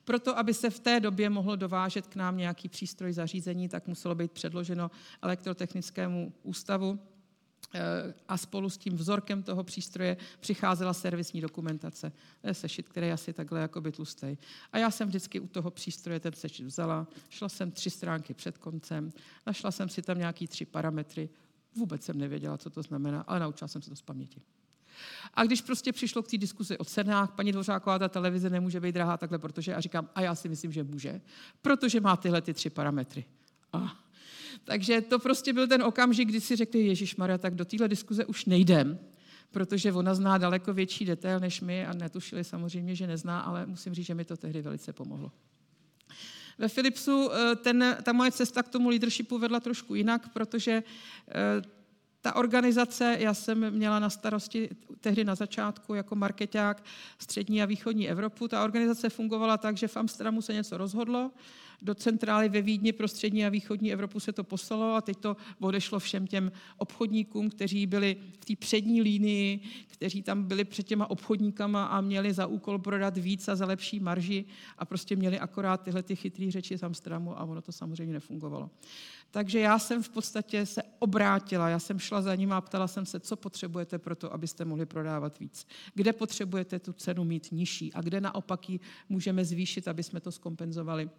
Proto, aby se v té době mohlo dovážet k nám nějaký přístroj zařízení, tak muselo být předloženo elektrotechnickému ústavu eh, a spolu s tím vzorkem toho přístroje přicházela servisní dokumentace. To je sešit, který je asi takhle jakoby tlustý. A já jsem vždycky u toho přístroje ten sešit vzala, šla jsem tři stránky před koncem, našla jsem si tam nějaký tři parametry, vůbec jsem nevěděla, co to znamená, ale naučila jsem se to z paměti. A když prostě přišlo k té diskuzi o cenách, paní Dvořáková, ta televize nemůže být drahá takhle, protože a říkám, a já si myslím, že může, protože má tyhle ty tři parametry. A. Takže to prostě byl ten okamžik, kdy si řekli, Ježíš Maria, tak do téhle diskuze už nejdem, protože ona zná daleko větší detail než my a netušili samozřejmě, že nezná, ale musím říct, že mi to tehdy velice pomohlo. Ve Philipsu eh, ten, ta moje cesta k tomu leadershipu vedla trošku jinak, protože eh, ta organizace, já jsem měla na starosti tehdy na začátku jako marketák střední a východní Evropu. Ta organizace fungovala tak, že v Amsterdamu se něco rozhodlo, do centrály ve Vídni pro střední a východní Evropu se to poslalo a teď to odešlo všem těm obchodníkům, kteří byli v té přední línii, kteří tam byli před těma obchodníkama a měli za úkol prodat víc a za lepší marži a prostě měli akorát tyhle ty chytré řeči z Amsterdamu a ono to samozřejmě nefungovalo. Takže já jsem v podstatě se obrátila, já jsem šla za ním a ptala jsem se, co potřebujete pro to, abyste mohli prodávat víc. Kde potřebujete tu cenu mít nižší a kde naopak ji můžeme zvýšit, aby jsme to skompenzovali.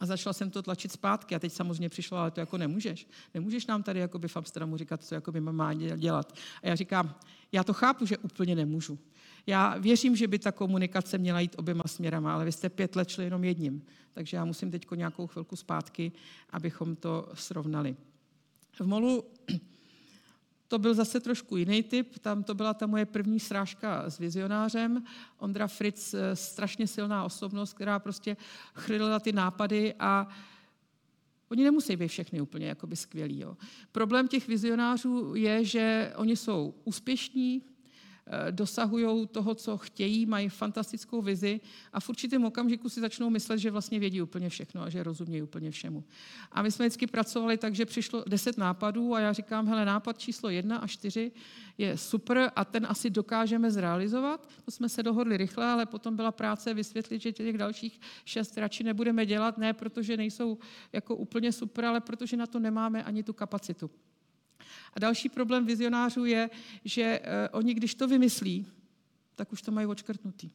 A začala jsem to tlačit zpátky a teď samozřejmě přišlo, ale to jako nemůžeš. Nemůžeš nám tady jakoby v Amsterdamu říkat, co jakoby má dělat. A já říkám, já to chápu, že úplně nemůžu. Já věřím, že by ta komunikace měla jít oběma směrama, ale vy jste pět let šli jenom jedním. Takže já musím teď nějakou chvilku zpátky, abychom to srovnali. V Molu to byl zase trošku jiný typ, tam to byla ta moje první srážka s vizionářem. Ondra Fritz, eh, strašně silná osobnost, která prostě chrlila ty nápady a Oni nemusí být všechny úplně skvělí. Jo. Problém těch vizionářů je, že oni jsou úspěšní, dosahují toho, co chtějí, mají fantastickou vizi a v určitém okamžiku si začnou myslet, že vlastně vědí úplně všechno a že rozumějí úplně všemu. A my jsme vždycky pracovali tak, že přišlo deset nápadů a já říkám, hele, nápad číslo jedna a čtyři je super a ten asi dokážeme zrealizovat. To jsme se dohodli rychle, ale potom byla práce vysvětlit, že těch dalších šest radši nebudeme dělat, ne protože nejsou jako úplně super, ale protože na to nemáme ani tu kapacitu. A další problém vizionářů je, že uh, oni, když to vymyslí, tak už to mají očkrtnutý.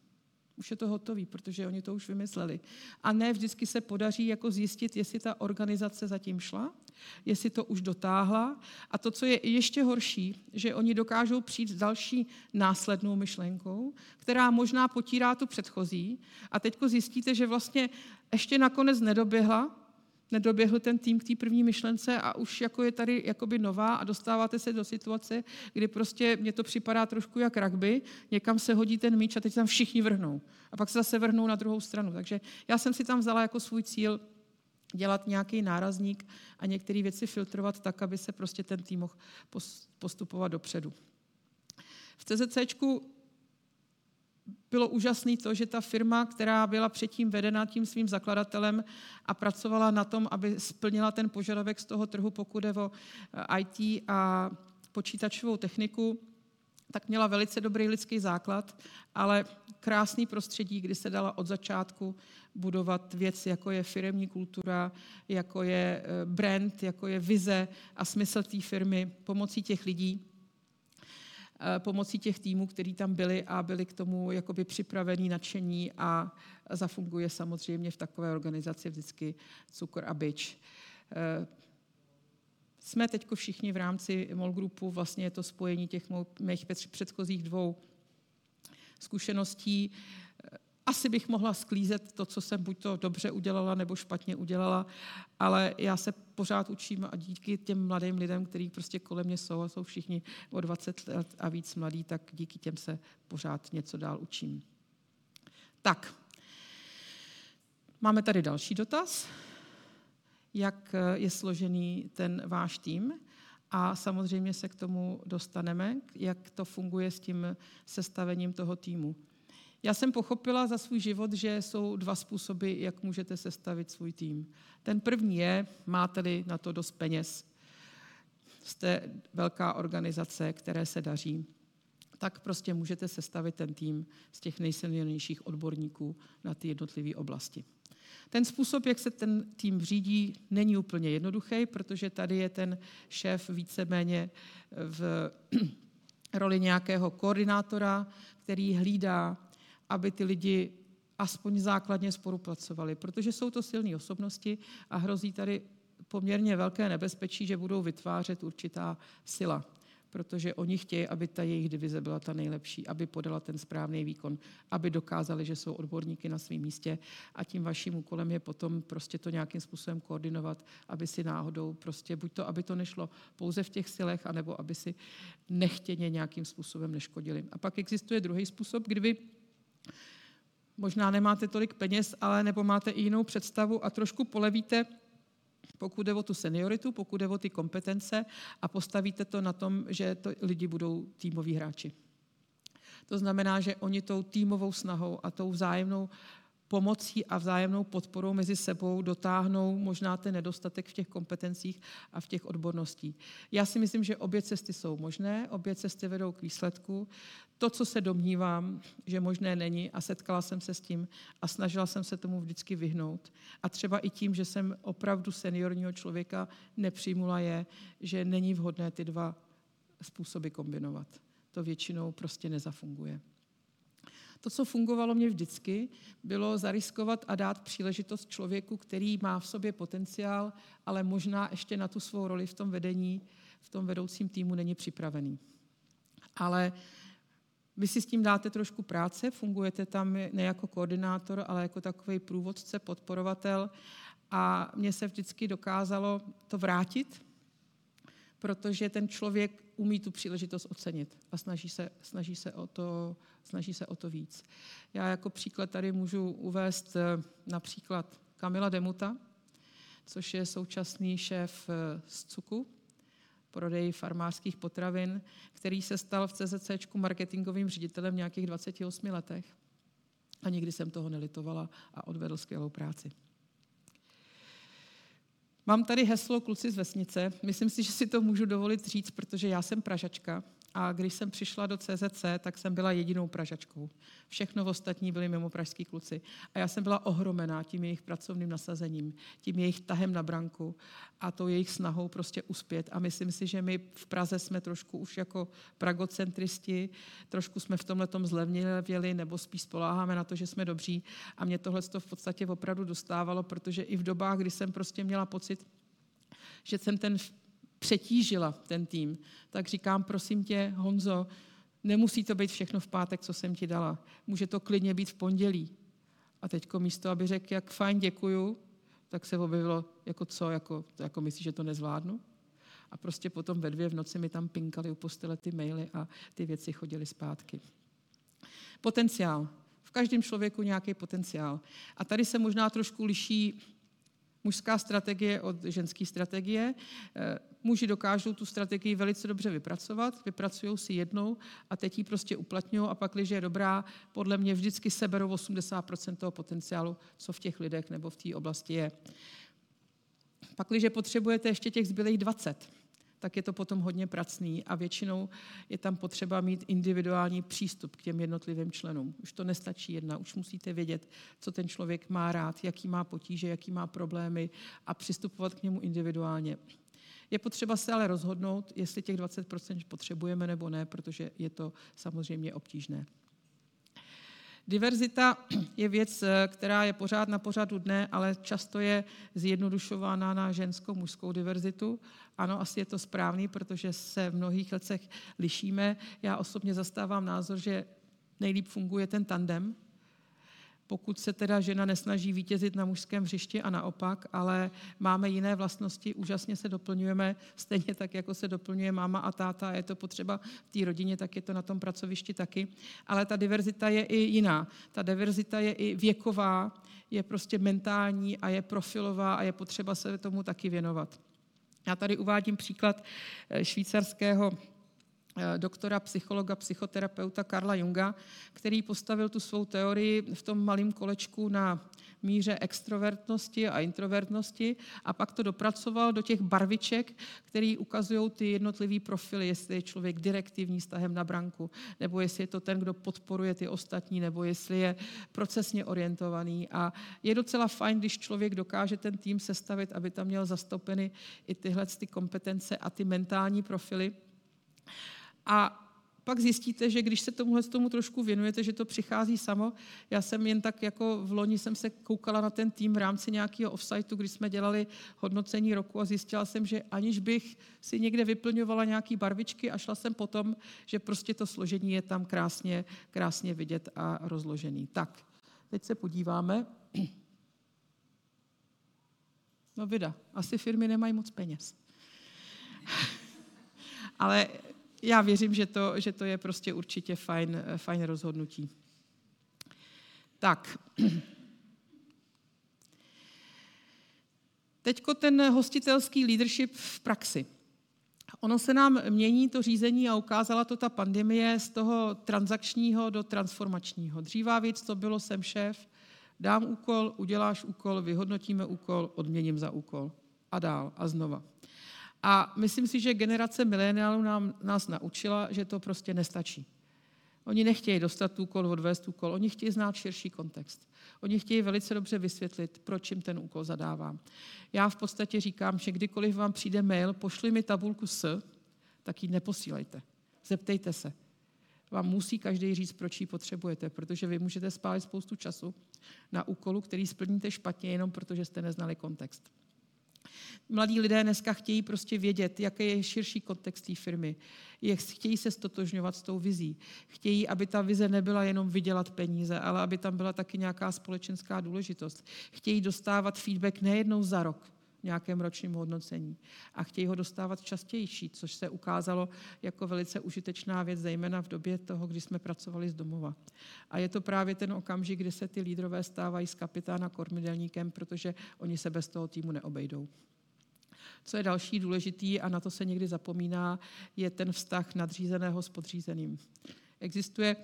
Už je to hotový, protože oni to už vymysleli. A ne vždycky se podaří jako zjistit, jestli ta organizace zatím šla, jestli to už dotáhla. A to, co je ještě horší, že oni dokážou přijít s další následnou myšlenkou, která možná potírá tu předchozí. A teď zjistíte, že vlastně ještě nakonec nedoběhla, nedoběhl ten tým k té první myšlence a už jako je tady jakoby nová a dostáváte se do situace, kdy prostě mně to připadá trošku jak rugby, někam se hodí ten míč a teď tam všichni vrhnou. A pak se zase vrhnou na druhou stranu. Takže já jsem si tam vzala jako svůj cíl dělat nějaký nárazník a některé věci filtrovat tak, aby se prostě ten tým mohl postupovat dopředu. V CZCčku bylo úžasné to, že ta firma, která byla předtím vedena tím svým zakladatelem a pracovala na tom, aby splnila ten požadavek z toho trhu, pokud je o eh, IT a počítačovou techniku, tak měla velice dobrý lidský základ, ale krásný prostředí, kdy se dala od začátku budovat věci, jako je firemní kultura, jako je eh, brand, jako je vize a smysl té firmy pomocí těch lidí. Eh, pomocí těch týmů, který tam byli a byli k tomu jakoby připravení, nadšení a zafunguje samozřejmě v takové organizaci vždycky cukr a byč. Eh, jsme teď všichni v rámci MOL Groupu, vlastně je to spojení těch mých předchozích dvou zkušeností asi bych mohla sklízet to, co jsem buď to dobře udělala, nebo špatně udělala, ale já se pořád učím a díky těm mladým lidem, kteří prostě kolem mě jsou a jsou všichni o 20 let a víc mladí, tak díky těm se pořád něco dál učím. Tak, máme tady další dotaz. Jak je složený ten váš tým? A samozřejmě se k tomu dostaneme, jak to funguje s tím sestavením toho týmu. Já jsem pochopila za svůj život, že jsou dva způsoby, jak můžete sestavit svůj tým. Ten první je, máte-li na to dost peněz, jste velká organizace, které se daří, tak prostě můžete sestavit ten tým z těch nejsilnějších odborníků na ty jednotlivé oblasti. Ten způsob, jak se ten tým řídí, není úplně jednoduchý, protože tady je ten šéf víceméně v roli nějakého koordinátora, který hlídá aby ty lidi aspoň základně spolupracovali, protože jsou to silné osobnosti a hrozí tady poměrně velké nebezpečí, že budou vytvářet určitá sila, protože oni chtějí, aby ta jejich divize byla ta nejlepší, aby podala ten správný výkon, aby dokázali, že jsou odborníky na svém místě a tím vaším úkolem je potom prostě to nějakým způsobem koordinovat, aby si náhodou prostě, buď to, aby to nešlo pouze v těch silech, anebo aby si nechtěně nějakým způsobem neškodili. A pak existuje druhý způsob, kdy Možná nemáte tolik peněz, ale nebo máte i jinou představu a trošku polevíte pokud jde o tu senioritu, pokud jde o ty kompetence a postavíte to na tom, že to lidi budou týmoví hráči. To znamená, že oni tou týmovou snahou a tou vzájemnou pomocí a vzájemnou podporou mezi sebou dotáhnou možná ten nedostatek v těch kompetencích a v těch odborností. Já si myslím, že obě cesty jsou možné, obě cesty vedou k výsledku. To, co se domnívám, že možné není a setkala jsem se s tím a snažila jsem se tomu vždycky vyhnout. A třeba i tím, že jsem opravdu seniorního člověka nepřijmula je, že není vhodné ty dva způsoby kombinovat. To většinou prostě nezafunguje. To, co fungovalo mě vždycky, bylo zariskovat a dát příležitost člověku, který má v sobě potenciál, ale možná ještě na tu svou roli v tom vedení, v tom vedoucím týmu není připravený. Ale vy si s tím dáte trošku práce, fungujete tam ne jako koordinátor, ale jako takový průvodce, podporovatel a mně se vždycky dokázalo to vrátit, protože ten člověk umí tu příležitost ocenit a snaží se, snaží se, o, to, snaží se o to víc. Já jako příklad tady můžu uvést eh, například Kamila Demuta, což je současný šéf eh, z CUKu, prodej farmářských potravin, který se stal v CZC marketingovým ředitelem v nějakých 28 letech. A nikdy jsem toho nelitovala a odvedl skvělou práci. Mám tady heslo Kluci z vesnice. Myslím si, že si to můžu dovolit říct, protože já jsem Pražačka a když jsem přišla do CZC, tak jsem byla jedinou Pražačkou. Všechno ostatní byli mimo pražský kluci. A já jsem byla ohromená tím jejich pracovným nasazením, tím jejich tahem na branku a tou jejich snahou prostě uspět. A myslím si, že my v Praze jsme trošku už jako pragocentristi, trošku jsme v tomhle tom zlevněli, nebo spíš spoláháme na to, že jsme dobří. A mě tohle v podstatě opravdu dostávalo, protože i v dobách, kdy jsem prostě měla pocit, že jsem ten přetížila ten tým, tak říkám, prosím tě, Honzo, nemusí to být všechno v pátek, co jsem ti dala. Může to klidně být v pondělí. A teďko místo, aby řekl, jak fajn, děkuju, tak se objevilo, jako co, jako, jako myslíš, že to nezvládnu? A prostě potom ve dvě v noci mi tam pinkali u postele ty maily a ty věci chodily zpátky. Potenciál. V každém člověku nějaký potenciál. A tady se možná trošku liší mužská strategie od ženské strategie. Eh, muži dokážou tu strategii velice dobře vypracovat, vypracují si jednou a teď ji prostě uplatňují a pak, když je dobrá, podle mě vždycky seberou 80% toho potenciálu, co v těch lidech nebo v té oblasti je. Pak, když potřebujete ještě těch zbylých 20, tak je to potom hodně pracný a většinou je tam potřeba mít individuální přístup k těm jednotlivým členům. Už to nestačí jedna, už musíte vědět, co ten člověk má rád, jaký má potíže, jaký má problémy a přistupovat k němu individuálně. Je potřeba se ale rozhodnout, jestli těch 20% potřebujeme nebo ne, protože je to samozřejmě obtížné. Diverzita je věc, která je pořád na pořadu dne, ale často je zjednodušována na ženskou, mužskou diverzitu. Ano, asi je to správný, protože se v mnohých letech lišíme. Já osobně zastávám názor, že nejlíp funguje ten tandem, pokud se teda žena nesnaží vítězit na mužském hřišti a naopak, ale máme jiné vlastnosti, úžasně se doplňujeme, stejně tak, jako se doplňuje máma a táta, je to potřeba v té rodině, tak je to na tom pracovišti taky. Ale ta diverzita je i jiná. Ta diverzita je i věková, je prostě mentální a je profilová a je potřeba se tomu taky věnovat. Já tady uvádím příklad eh, švýcarského doktora, psychologa, psychoterapeuta Karla Junga, který postavil tu svou teorii v tom malém kolečku na míře extrovertnosti a introvertnosti a pak to dopracoval do těch barviček, které ukazují ty jednotlivé profily, jestli je člověk direktivní stahem na branku, nebo jestli je to ten, kdo podporuje ty ostatní, nebo jestli je procesně orientovaný. A je docela fajn, když člověk dokáže ten tým sestavit, aby tam měl zastoupeny i tyhle ty kompetence a ty mentální profily. A pak zjistíte, že když se tomuhle tomu trošku věnujete, že to přichází samo. Já jsem jen tak jako v loni jsem se koukala na ten tým v rámci nějakého offsiteu, kdy jsme dělali hodnocení roku a zjistila jsem, že aniž bych si někde vyplňovala nějaký barvičky a šla jsem potom, že prostě to složení je tam krásně, krásně vidět a rozložený. Tak, teď se podíváme. No vida, asi firmy nemají moc peněz. Ale já věřím, že to, že to je prostě určitě fajn, fajn rozhodnutí. Tak. Teďko ten hostitelský leadership v praxi. Ono se nám mění to řízení a ukázala to ta pandemie z toho transakčního do transformačního. Dřívá věc to bylo, jsem šéf, dám úkol, uděláš úkol, vyhodnotíme úkol, odměním za úkol. A dál a znova. A myslím si, že generace mileniálů nám, nás naučila, že to prostě nestačí. Oni nechtějí dostat úkol, odvést úkol, oni chtějí znát širší kontext. Oni chtějí velice dobře vysvětlit, proč jim ten úkol zadávám. Já v podstatě říkám, že kdykoliv vám přijde mail, pošli mi tabulku S, tak ji neposílejte. Zeptejte se. Vám musí každý říct, proč ji potřebujete, protože vy můžete spálit spoustu času na úkolu, který splníte špatně, jenom protože jste neznali kontext. Mladí lidé dneska chtějí prostě vědět, jaký je širší kontext té firmy. Je, chtějí se stotožňovat s tou vizí. Chtějí, aby ta vize nebyla jenom vydělat peníze, ale aby tam byla taky nějaká společenská důležitost. Chtějí dostávat feedback nejednou za rok, v nějakém ročním hodnocení. A chtějí ho dostávat častější, což se ukázalo jako velice užitečná věc, zejména v době toho, kdy jsme pracovali z domova. A je to právě ten okamžik, kdy se ty lídrové stávají s kapitána kormidelníkem, protože oni se bez toho týmu neobejdou. Co je další důležitý, a na to se někdy zapomíná, je ten vztah nadřízeného s podřízeným. Existuje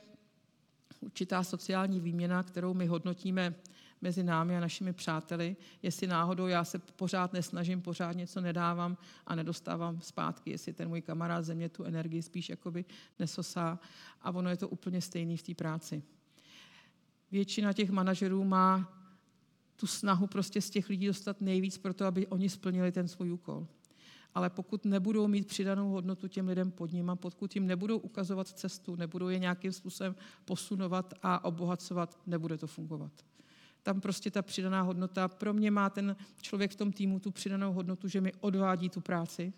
určitá sociální výměna, kterou my hodnotíme mezi námi a našimi přáteli, jestli náhodou já se pořád nesnažím, pořád něco nedávám a nedostávám zpátky, jestli ten můj kamarád ze mě tu energii spíš jakoby nesosá a ono je to úplně stejný v té práci. Většina těch manažerů má tu snahu prostě z těch lidí dostat nejvíc pro to, aby oni splnili ten svůj úkol. Ale pokud nebudou mít přidanou hodnotu těm lidem pod nimi, pokud jim nebudou ukazovat cestu, nebudou je nějakým způsobem posunovat a obohacovat, nebude to fungovat. Tam prostě ta přidaná hodnota, pro mě má ten člověk v tom týmu tu přidanou hodnotu, že mi odvádí tu práci,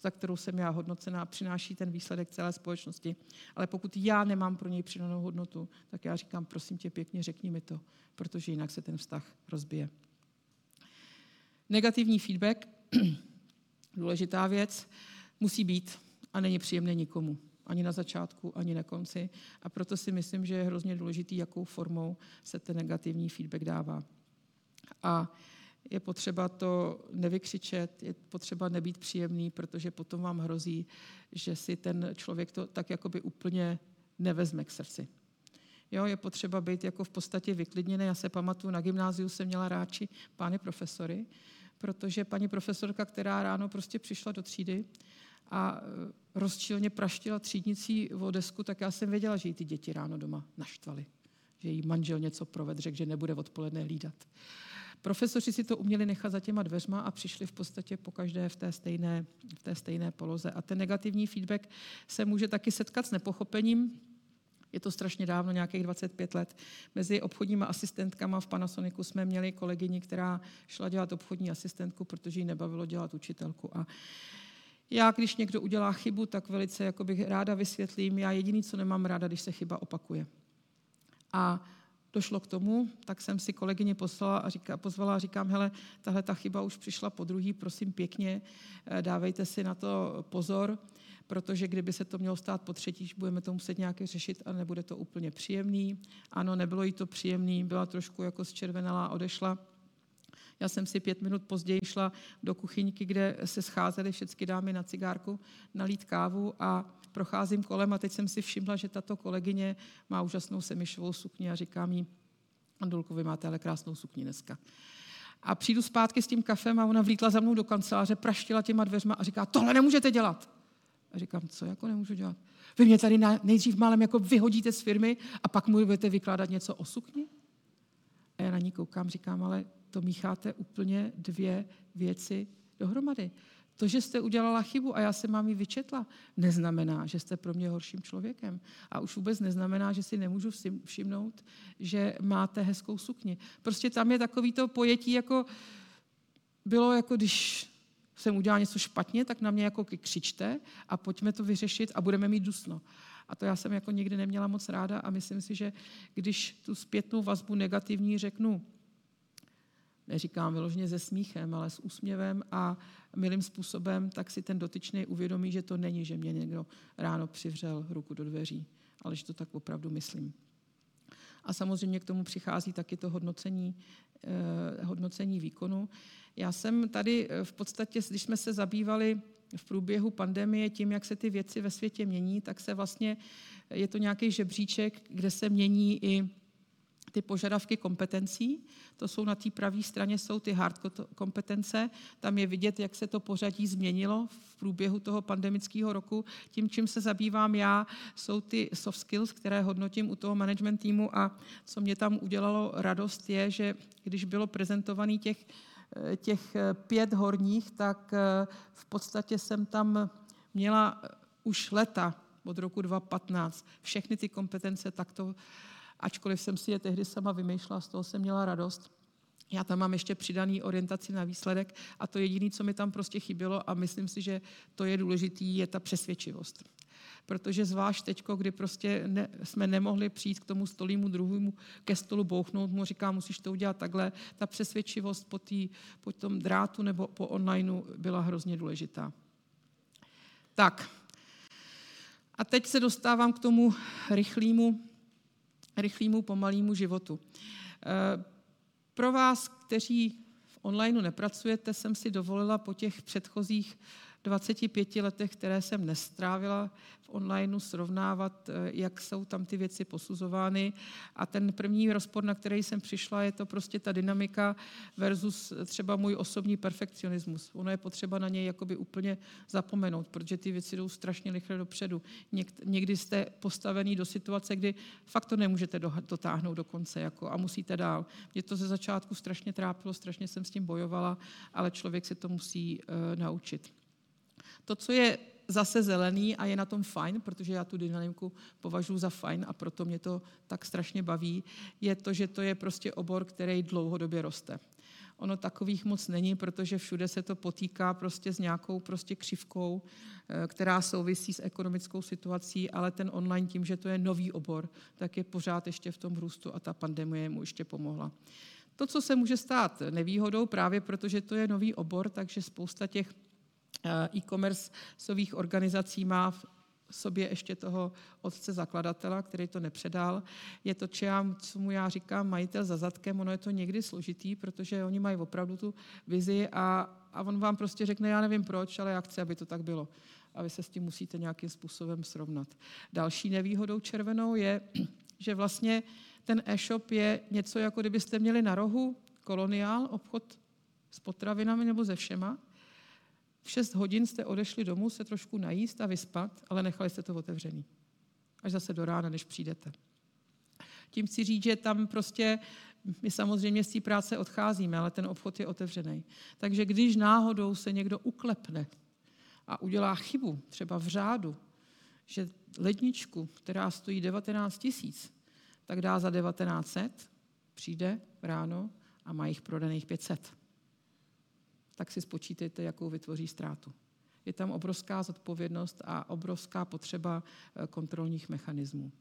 za kterou jsem já hodnocená, přináší ten výsledek celé společnosti. Ale pokud já nemám pro něj přidanou hodnotu, tak já říkám, prosím tě pěkně, řekni mi to, protože jinak se ten vztah rozbije. Negativní feedback, důležitá věc, musí být a není příjemný nikomu. Ani na začátku, ani na konci. A proto si myslím, že je hrozně důležitý, jakou formou se ten negativní feedback dává. A je potřeba to nevykřičet, je potřeba nebýt příjemný, protože potom vám hrozí, že si ten člověk to tak jakoby úplně nevezme k srdci. Jo, je potřeba být jako v podstatě vyklidněný. Já se pamatuju, na gymnáziu jsem měla ráči pány profesory, protože paní profesorka, která ráno prostě přišla do třídy a e, rozčilně praštila třídnicí o desku, tak já jsem věděla, že jí ty děti ráno doma naštvali. Že jí manžel něco proved, řekl, že nebude odpoledne hlídat. Profesoři si to uměli nechat za těma dveřma a přišli v podstatě po každé v té stejné, v té stejné poloze. A ten negativní feedback se může taky setkat s nepochopením, je to strašně dávno, nějakých 25 let. Mezi obchodníma asistentkama v Panasonicu jsme měli kolegyni, která šla dělat obchodní asistentku, protože ji nebavilo dělat učitelku. A já, když někdo udělá chybu, tak velice jako bych ráda vysvětlím. Já jediný, co nemám ráda, když se chyba opakuje. A došlo k tomu, tak jsem si kolegyně poslala a říká, pozvala a říkám, hele, tahle ta chyba už přišla po druhý, prosím pěkně, eh, dávejte si na to pozor, protože kdyby se to mělo stát po třetí, budeme to muset nějak řešit a nebude to úplně příjemný. Ano, nebylo jí to příjemný, byla trošku jako zčervenalá, odešla. Já jsem si pět minut později šla do kuchyňky, kde se scházely všechny dámy na cigárku, nalít kávu a procházím kolem a teď jsem si všimla, že tato kolegyně má úžasnou semišovou sukni a říkám jí, Andulko, vy máte ale krásnou sukni dneska. A přijdu zpátky s tím kafem a ona vlítla za mnou do kanceláře, praštila těma dveřma a říká, tohle nemůžete dělat. A říkám, co jako nemůžu dělat? Vy mě tady nejdřív málem jako vyhodíte z firmy a pak mu budete vykládat něco o sukni? A já na ní koukám, říkám, ale to mícháte úplně dvě věci dohromady. To, že jste udělala chybu a já se mám ji vyčetla, neznamená, že jste pro mě horším člověkem. A už vůbec neznamená, že si nemůžu všimnout, že máte hezkou sukni. Prostě tam je takový to pojetí, jako bylo jako když jsem udělala něco špatně, tak na mě jako křičte a pojďme to vyřešit a budeme mít dusno. A to já jsem jako nikdy neměla moc ráda a myslím si, že když tu zpětnou vazbu negativní řeknu, neříkám vyloženě se smíchem, ale s úsměvem a milým způsobem, tak si ten dotyčný uvědomí, že to není, že mě někdo ráno přivřel ruku do dveří, ale že to tak opravdu myslím. a samozřejmě k tomu přichází taky to hodnocení, eh, hodnocení výkonu. Já jsem tady v podstatě, když jsme se zabývali v průběhu pandemie tím, jak se ty věci ve světě mění, tak se vlastně, je to nějaký žebříček, kde se mění i ty požadavky kompetencí. To jsou na té pravé straně jsou ty hard kompetence. Tam je vidět, jak se to pořadí změnilo v průběhu toho pandemického roku. Tím, čím se zabývám já, jsou ty soft skills, které hodnotím u toho management týmu a co mě tam udělalo radost je, že když bylo prezentovaný těch, těch pět horních, tak v podstatě jsem tam měla už leta od roku 2015 všechny ty kompetence takto ačkoliv jsem si je tehdy sama vymýšlela, z toho jsem měla radost. Já tam mám ještě přidaný orientaci na výsledek a to jediné, co mi tam prostě chybělo a myslím si, že to je důležitý, je ta přesvědčivost. Protože zvlášť teď, kdy prostě ne, jsme nemohli přijít k tomu stolímu druhému ke stolu bouchnout, mu říká, musíš to udělat takhle, ta přesvědčivost po, tý, po tom drátu nebo po onlineu byla hrozně důležitá. Tak. A teď se dostávám k tomu rychlému rychlému, pomalému životu. Eh, pro vás, kteří v onlineu nepracujete, jsem si dovolila po těch předchozích 25 letech, které jsem nestrávila v onlineu, srovnávat, eh, jak jsou tam ty věci posuzovány. A ten první rozpor, na který jsem přišla, je to prostě ta dynamika versus třeba můj osobní perfekcionismus. Ono je potřeba na něj jakoby úplně zapomenout, protože ty věci jdou strašně rychle dopředu. Někdy jste postavený do situace, kdy fakt to nemůžete dotáhnout do konce jako, a musíte dál. Mě to ze začátku strašně trápilo, strašně jsem s tím bojovala, ale člověk se to musí uh, naučit. To, co je zase zelený a je na tom fajn, protože já tu dynamiku považuji za fajn a proto mě to tak strašně baví, je to, že to je prostě obor, který dlouhodobě roste. Ono takových moc není, protože všude se to potýká prostě s nějakou prostě křivkou, eh, která souvisí s ekonomickou situací, ale ten online tím, že to je nový obor, tak je pořád ještě v tom růstu a ta pandemie mu ještě pomohla. To, co se může stát nevýhodou, právě protože to je nový obor, takže spousta těch e-commerceových organizací má v sobě ještě toho otce zakladatela, který to nepředal. Je to, čím, co mu já říkám, majitel za zadkem, ono je to někdy složitý, protože oni mají opravdu tu vizi a, a on vám prostě řekne, já nevím proč, ale já chci, aby to tak bylo. A vy se s tím musíte nějakým způsobem srovnat. Další nevýhodou červenou je, že vlastně ten e-shop je něco, jako kdybyste měli na rohu koloniál, obchod s potravinami nebo ze všema, v 6 hodin jste odešli domů se trošku najíst a vyspat, ale nechali jste to otevřený. Až zase do rána, než přijdete. Tím chci říct, že tam prostě my samozřejmě z té práce odcházíme, ale ten obchod je otevřený. Takže když náhodou se někdo uklepne a udělá chybu, třeba v řádu, že ledničku, která stojí 19 tisíc, tak dá za 1900, přijde ráno a má jich prodaných 500 tak si spočítejte, jakou vytvoří ztrátu. Je tam obrovská zodpovědnost a obrovská potřeba eh, kontrolních mechanismů.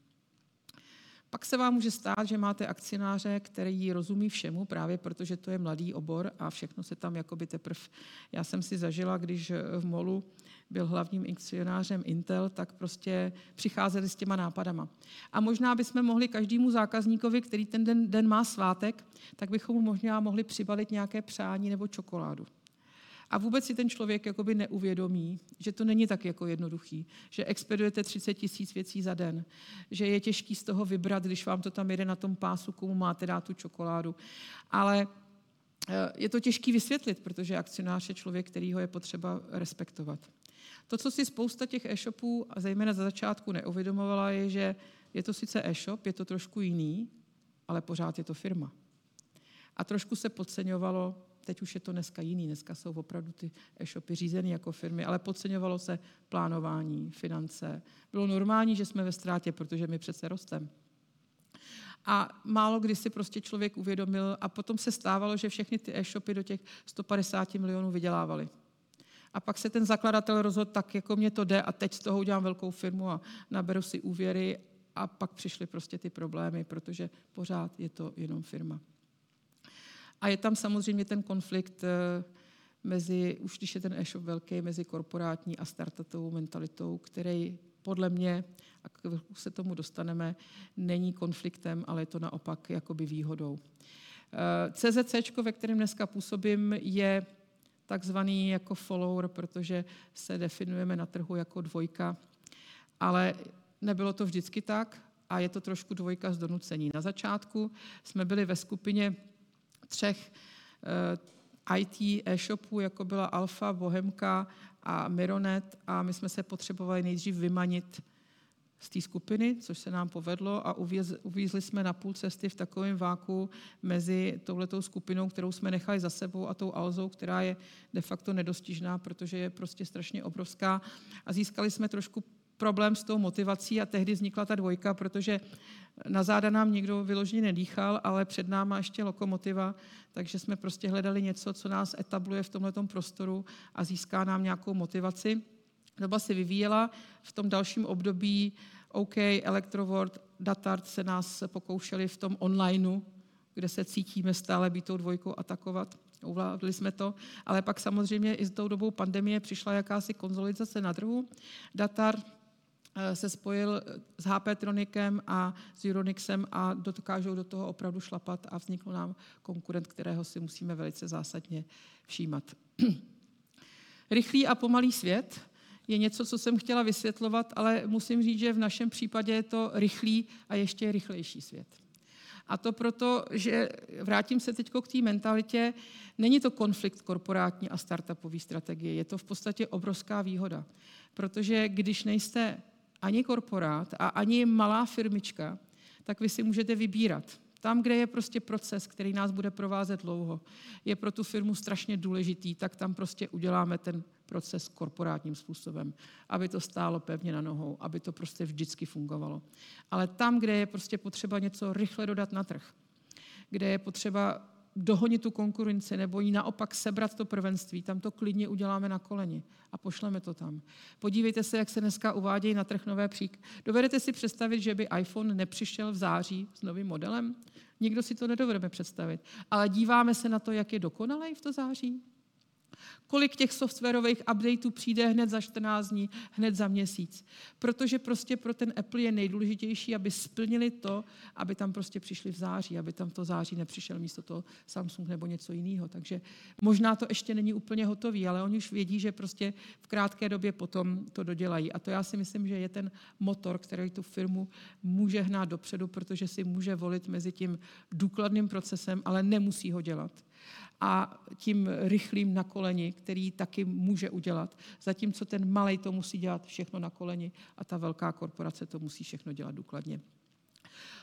Pak se vám může stát, že máte akcionáře, který rozumí všemu, právě protože to je mladý obor a všechno se tam jakoby teprve... Já jsem si zažila, když v MOLu byl hlavním akcionářem Intel, tak prostě přicházeli s těma nápadama. A možná bychom mohli každému zákazníkovi, který ten den, den má svátek, tak bychom mu možná mohli přibalit nějaké přání nebo čokoládu. A vůbec si ten člověk jakoby neuvědomí, že to není tak jako jednoduchý, že expedujete 30 tisíc věcí za den, že je těžký z toho vybrat, když vám to tam jede na tom pásu, komu máte dát tu čokoládu. Ale eh, je to těžký vysvětlit, protože akcionář je člověk, který ho je potřeba respektovat. To, co si spousta těch e-shopů, a zejména za začátku, neuvědomovala, je, že je to sice e-shop, je to trošku jiný, ale pořád je to firma. A trošku se podceňovalo Teď už je to dneska jiný, dneska jsou opravdu ty e-shopy řízeny jako firmy, ale podceňovalo se plánování, finance. Bylo normální, že jsme ve ztrátě, protože my přece rostem. A málo kdy si prostě člověk uvědomil a potom se stávalo, že všechny ty e-shopy do těch 150 milionů vydělávaly. A pak se ten zakladatel rozhodl, tak jako mě to jde a teď z toho udělám velkou firmu a naberu si úvěry a pak přišly prostě ty problémy, protože pořád je to jenom firma. A je tam samozřejmě ten konflikt eh, mezi, už když je ten e-shop velký, mezi korporátní a startupovou mentalitou, který podle mě, a se tomu dostaneme, není konfliktem, ale je to naopak jakoby výhodou. Eh, CZC, ve kterém dneska působím, je takzvaný jako follower, protože se definujeme na trhu jako dvojka, ale nebylo to vždycky tak a je to trošku dvojka z donucení. Na začátku jsme byli ve skupině třech eh, IT e-shopů, jako byla Alfa, Bohemka a Mironet. A my jsme se potřebovali nejdřív vymanit z té skupiny, což se nám povedlo a uvízli jsme na půl cesty v takovém váku mezi touhletou skupinou, kterou jsme nechali za sebou a tou Alzou, která je de facto nedostižná, protože je prostě strašně obrovská. A získali jsme trošku problém s tou motivací a tehdy vznikla ta dvojka, protože na záda nám nikdo vyloženě nedýchal, ale před náma ještě lokomotiva, takže jsme prostě hledali něco, co nás etabluje v tomto prostoru a získá nám nějakou motivaci. Doba se vyvíjela, v tom dalším období OK, Electrovord, Datart se nás pokoušeli v tom onlineu, kde se cítíme stále být tou dvojkou atakovat. Uvládli jsme to, ale pak samozřejmě i s tou dobou pandemie přišla jakási konzolidace na trhu. Datar eh, se spojil s HP Tronikem a s Euronixem a dokážou do toho opravdu šlapat a vznikl nám konkurent, kterého si musíme velice zásadně všímat. Rychlý a pomalý svět je něco, co jsem chtěla vysvětlovat, ale musím říct, že v našem případě je to rychlý a ještě rychlejší svět. A to proto, že vrátím se teď k té mentalitě, není to konflikt korporátní a startupový strategie, je to v podstatě obrovská výhoda. Protože když nejste ani korporát a ani malá firmička, tak vy si můžete vybírat. Tam, kde je prostě proces, který nás bude provázet dlouho, je pro tu firmu strašně důležitý, tak tam prostě uděláme ten proces korporátním způsobem, aby to stálo pevně na nohou, aby to prostě vždycky fungovalo. Ale tam, kde je prostě potřeba něco rychle dodat na trh, kde je potřeba dohonit tu konkurenci nebo jí naopak sebrat to prvenství, tam to klidně uděláme na koleni a pošleme to tam. Podívejte se, jak se dneska uvádějí na trh nové přík. Dovedete si představit, že by iPhone nepřišel v září s novým modelem? Nikdo si to nedovedeme představit. Ale díváme se na to, jak je dokonalý v to září? Kolik těch softwarových updateů přijde hned za 14 dní, hned za měsíc. Protože prostě pro ten Apple je nejdůležitější, aby splnili to, aby tam prostě přišli v září, aby tam to září nepřišel místo toho Samsung nebo něco jiného. Takže možná to ještě není úplně hotový, ale oni už vědí, že prostě v krátké době potom to dodělají. A to já si myslím, že je ten motor, který tu firmu může hnát dopředu, protože si může volit mezi tím důkladným procesem, ale nemusí ho dělat a tím rychlým na koleni, který taky může udělat. Zatímco ten malý to musí dělat všechno na koleni a ta velká korporace to musí všechno dělat důkladně.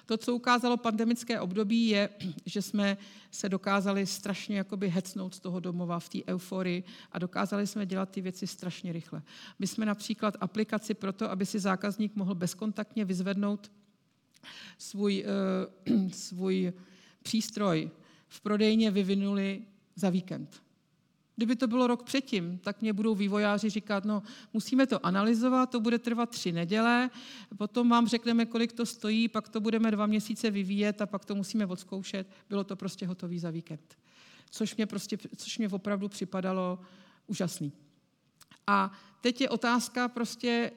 To, co ukázalo pandemické období, je, že jsme se dokázali strašně jakoby hecnout z toho domova v té euforii a dokázali jsme dělat ty věci strašně rychle. My jsme například aplikaci pro to, aby si zákazník mohl bezkontaktně vyzvednout svůj, uh, svůj přístroj v prodejně vyvinuli za víkend. Kdyby to bylo rok předtím, tak mě budou vývojáři říkat, no musíme to analyzovat, to bude trvat tři neděle, potom vám řekneme, kolik to stojí, pak to budeme dva měsíce vyvíjet a pak to musíme odzkoušet. Bylo to prostě hotové za víkend. Což mě, prostě, což mě opravdu připadalo úžasný. A teď je otázka prostě,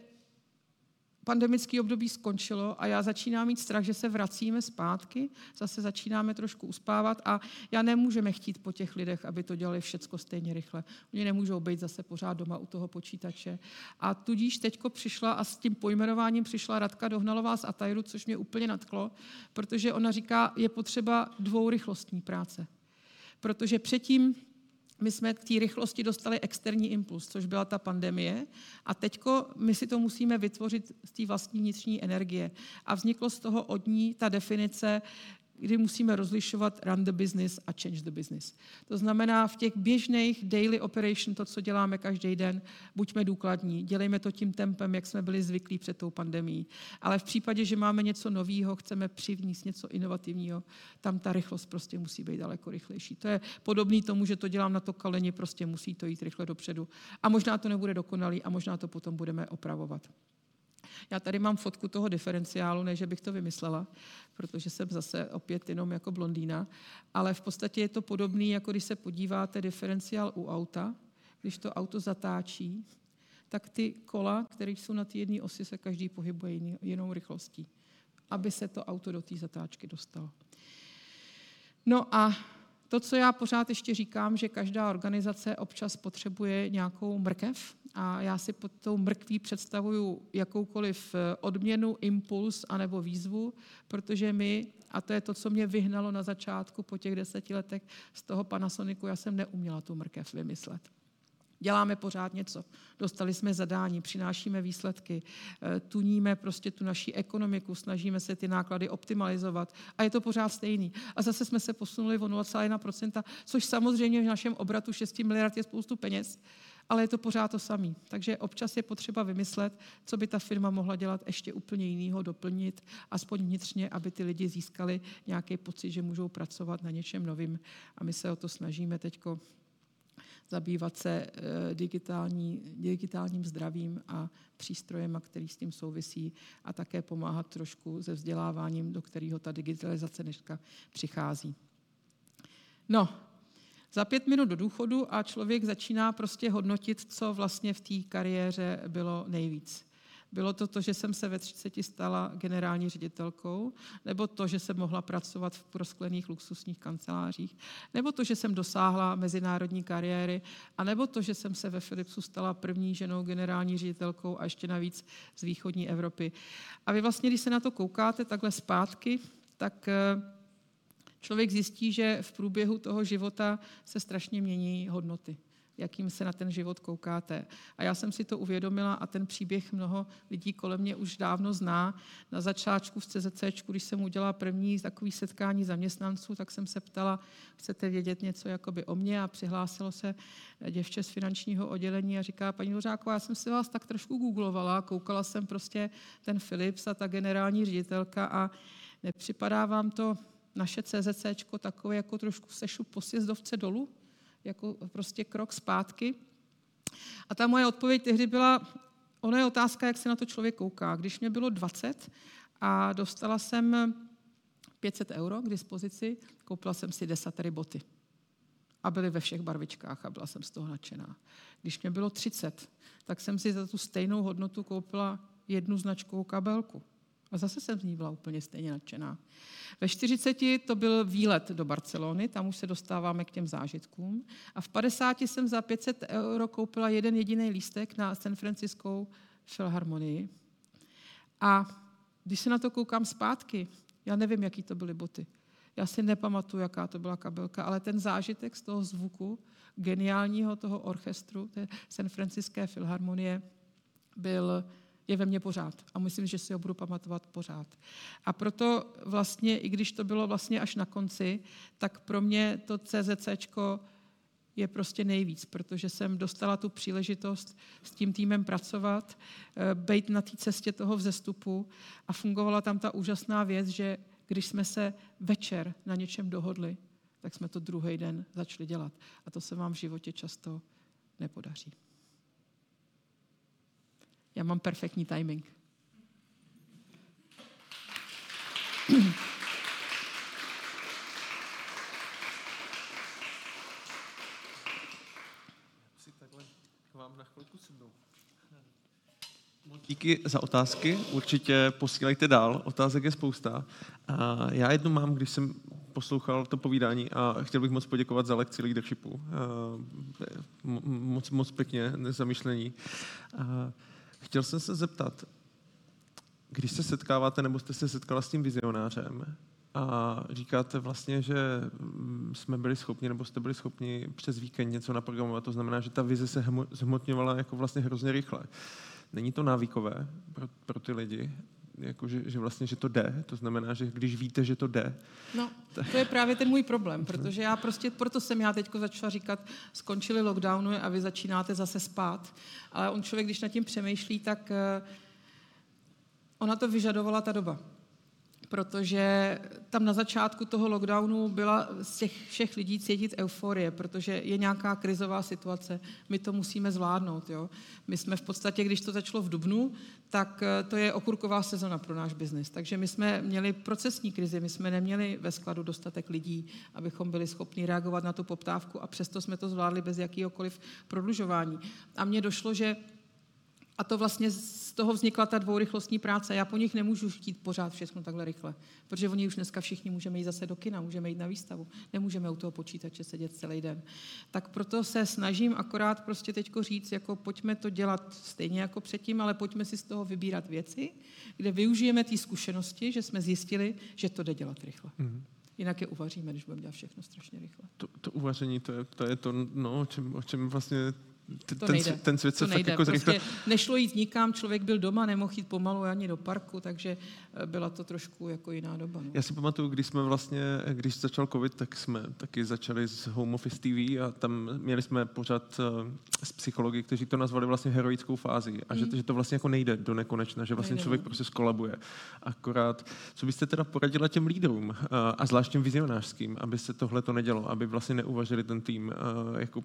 pandemické období skončilo a já začínám mít strach, že se vracíme zpátky, zase začínáme trošku uspávat a já nemůžeme chtít po těch lidech, aby to dělali všecko stejně rychle. Oni nemůžou být zase pořád doma u toho počítače. A tudíž teďko přišla a s tím pojmenováním přišla Radka Dohnalová z Atajru, což mě úplně nadklo, protože ona říká, je potřeba dvourychlostní práce. Protože předtím my jsme k té rychlosti dostali externí impuls, což byla ta pandemie. A teďko my si to musíme vytvořit z té vlastní vnitřní energie. A vzniklo z toho od ní ta definice kdy musíme rozlišovat run the business a change the business. To znamená, v těch běžných daily operation, to, co děláme každý den, buďme důkladní, dělejme to tím tempem, jak jsme byli zvyklí před tou pandemí. Ale v případě, že máme něco nového, chceme přivníst něco inovativního, tam ta rychlost prostě musí být daleko rychlejší. To je podobný tomu, že to dělám na to kaleni, prostě musí to jít rychle dopředu. A možná to nebude dokonalý a možná to potom budeme opravovat. Já tady mám fotku toho diferenciálu, ne, že bych to vymyslela, protože jsem zase opět jenom jako blondýna, ale v podstatě je to podobný, jako když se podíváte diferenciál u auta, když to auto zatáčí, tak ty kola, které jsou na té jedné osi, se každý pohybuje jinou rychlostí, aby se to auto do té zatáčky dostalo. No a to, co já pořád ještě říkám, že každá organizace občas potřebuje nějakou mrkev a já si pod tou mrkví představuju jakoukoliv eh, odměnu, impuls anebo výzvu, protože my, a to je to, co mě vyhnalo na začátku po těch deseti letech z toho Panasonicu, já jsem neuměla tu mrkev vymyslet. Děláme pořád něco. Dostali jsme zadání, přinášíme výsledky, eh, tuníme prostě tu naší ekonomiku, snažíme se ty náklady optimalizovat a je to pořád stejný. A zase jsme se posunuli o 0,1%, což samozřejmě v našem obratu 6 miliard je spoustu peněz, ale je to pořád to samé. Takže občas je potřeba vymyslet, co by ta firma mohla dělat ještě úplně jinýho, doplnit, aspoň vnitřně, aby ty lidi získali nějaký pocit, že můžou pracovat na něčem novým. A my se o to snažíme teďko zabývat se eh, digitální, digitálním zdravím a přístrojem, který s tím souvisí a také pomáhat trošku se vzděláváním, do kterého ta digitalizace dneska přichází. No, za pět minut do důchodu a člověk začíná prostě hodnotit, co vlastně v té kariéře bylo nejvíc. Bylo to to, že jsem se ve 30 stala generální ředitelkou, nebo to, že jsem mohla pracovat v prosklených luxusních kancelářích, nebo to, že jsem dosáhla mezinárodní kariéry, a nebo to, že jsem se ve Philipsu stala první ženou generální ředitelkou a ještě navíc z východní Evropy. A vy vlastně, když se na to koukáte takhle zpátky, tak eh, člověk zjistí, že v průběhu toho života se strašně mění hodnoty jakým se na ten život koukáte. A já jsem si to uvědomila a ten příběh mnoho lidí kolem mě už dávno zná. Na začátku v CZC, když jsem udělala první takový setkání zaměstnanců, tak jsem se ptala, chcete vědět něco jakoby o mě a přihlásilo se děvče z finančního oddělení a říká, paní Dvořáková, já jsem si vás tak trošku googlovala, koukala jsem prostě ten Philips a ta generální ředitelka a nepřipadá vám to naše CZC takové jako trošku sešu po sjezdovce dolů? jako prostě krok zpátky. A ta moje odpověď tehdy byla, ono je otázka, jak se na to člověk kouká. Když mě bylo 20 a dostala jsem 500 euro k dispozici, koupila jsem si desatery boty. A byly ve všech barvičkách a byla jsem z toho nadšená. Když mě bylo 30, tak jsem si za tu stejnou hodnotu koupila jednu značkovou kabelku. A zase jsem z ní byla úplně stejně nadšená. Ve 40 to byl výlet do Barcelony, tam už se dostáváme k těm zážitkům. A v 50 jsem za 500 euro koupila jeden jediný lístek na San Franciskou filharmonii. A když se na to koukám zpátky, já nevím, jaký to byly boty. Já si nepamatuju, jaká to byla kabelka, ale ten zážitek z toho zvuku, geniálního toho orchestru, té San Franciské filharmonie, byl je ve mně pořád. A myslím, že si ho budu pamatovat pořád. A proto vlastně, i když to bylo vlastně až na konci, tak pro mě to CZC je prostě nejvíc, protože jsem dostala tu příležitost s tím týmem pracovat, eh, být na té cestě toho vzestupu a fungovala tam ta úžasná věc, že když jsme se večer na něčem dohodli, tak jsme to druhý den začali dělat. A to se vám v životě často nepodaří. Já mám perfektní timing. Díky za otázky, určitě posílejte dál, otázek je spousta. A já jednu mám, když jsem poslouchal to povídání a chtěl bych moc poděkovat za lekci leadershipu. Moc, moc pěkně zamýšlení. Chtěl jsem se zeptat, když se setkáváte nebo jste se setkala s tím vizionářem a říkáte vlastně, že mm, jsme byli schopni nebo jste byli schopni přes víkend něco naprogramovat, to znamená, že ta vize se zhmotňovala jako vlastně hrozně rychle. Není to návykové pro, pro ty lidi? Jako, že, že vlastně, že to jde, to znamená, že když víte, že to jde. No, to je právě ten můj problém, protože já prostě, proto jsem já teď začala říkat, skončily lockdowny a vy začínáte zase spát. Ale on člověk, když nad tím přemýšlí, tak uh, ona to vyžadovala ta doba protože tam na začátku toho lockdownu byla z těch všech lidí cítit euforie, protože je nějaká krizová situace, my to musíme zvládnout. Jo? My jsme v podstatě, když to začalo v Dubnu, tak eh, to je okurková sezona pro náš biznis. Takže my jsme měli procesní krizi, my jsme neměli ve skladu dostatek lidí, abychom byli schopni reagovat na tu poptávku a přesto jsme to zvládli bez jakýhokoliv prodlužování. A mně došlo, že a to vlastně z toho vznikla ta dvourychlostní práce. Já po nich nemůžu chtít pořád všechno takhle rychle, protože oni už dneska všichni můžeme jít zase do kina, můžeme jít na výstavu, nemůžeme u toho počítače sedět celý den. Tak proto se snažím akorát prostě teďko říct, jako pojďme to dělat stejně jako předtím, ale pojďme si z toho vybírat věci, kde využijeme ty zkušenosti, že jsme zjistili, že to jde dělat rychle. Mm-hmm. Jinak je uvaříme, když budeme dělat všechno strašně rychle. To, to uvaření, to je to, je to no, o, čem, o čem vlastně ten, nejde. ten svět se to nejde. jako prostě zrychle... Nešlo jít nikam, člověk byl doma, nemohl jít pomalu ani do parku, takže eh, byla to trošku jako jiná doba. No. Já si pamatuju, když jsme vlastně, když začal covid, tak jsme taky začali s Home Office TV a tam měli jsme pořád uh, s psychologi, kteří to nazvali vlastně heroickou fázi a mm. že, že to vlastně jako nejde do nekonečna, že vlastně nejde, člověk no. prostě skolabuje. Akorát, co byste teda poradila těm lídrům a zvlášť těm vizionářským, aby se tohle to nedělo, aby vlastně neuvažili ten tým, jako,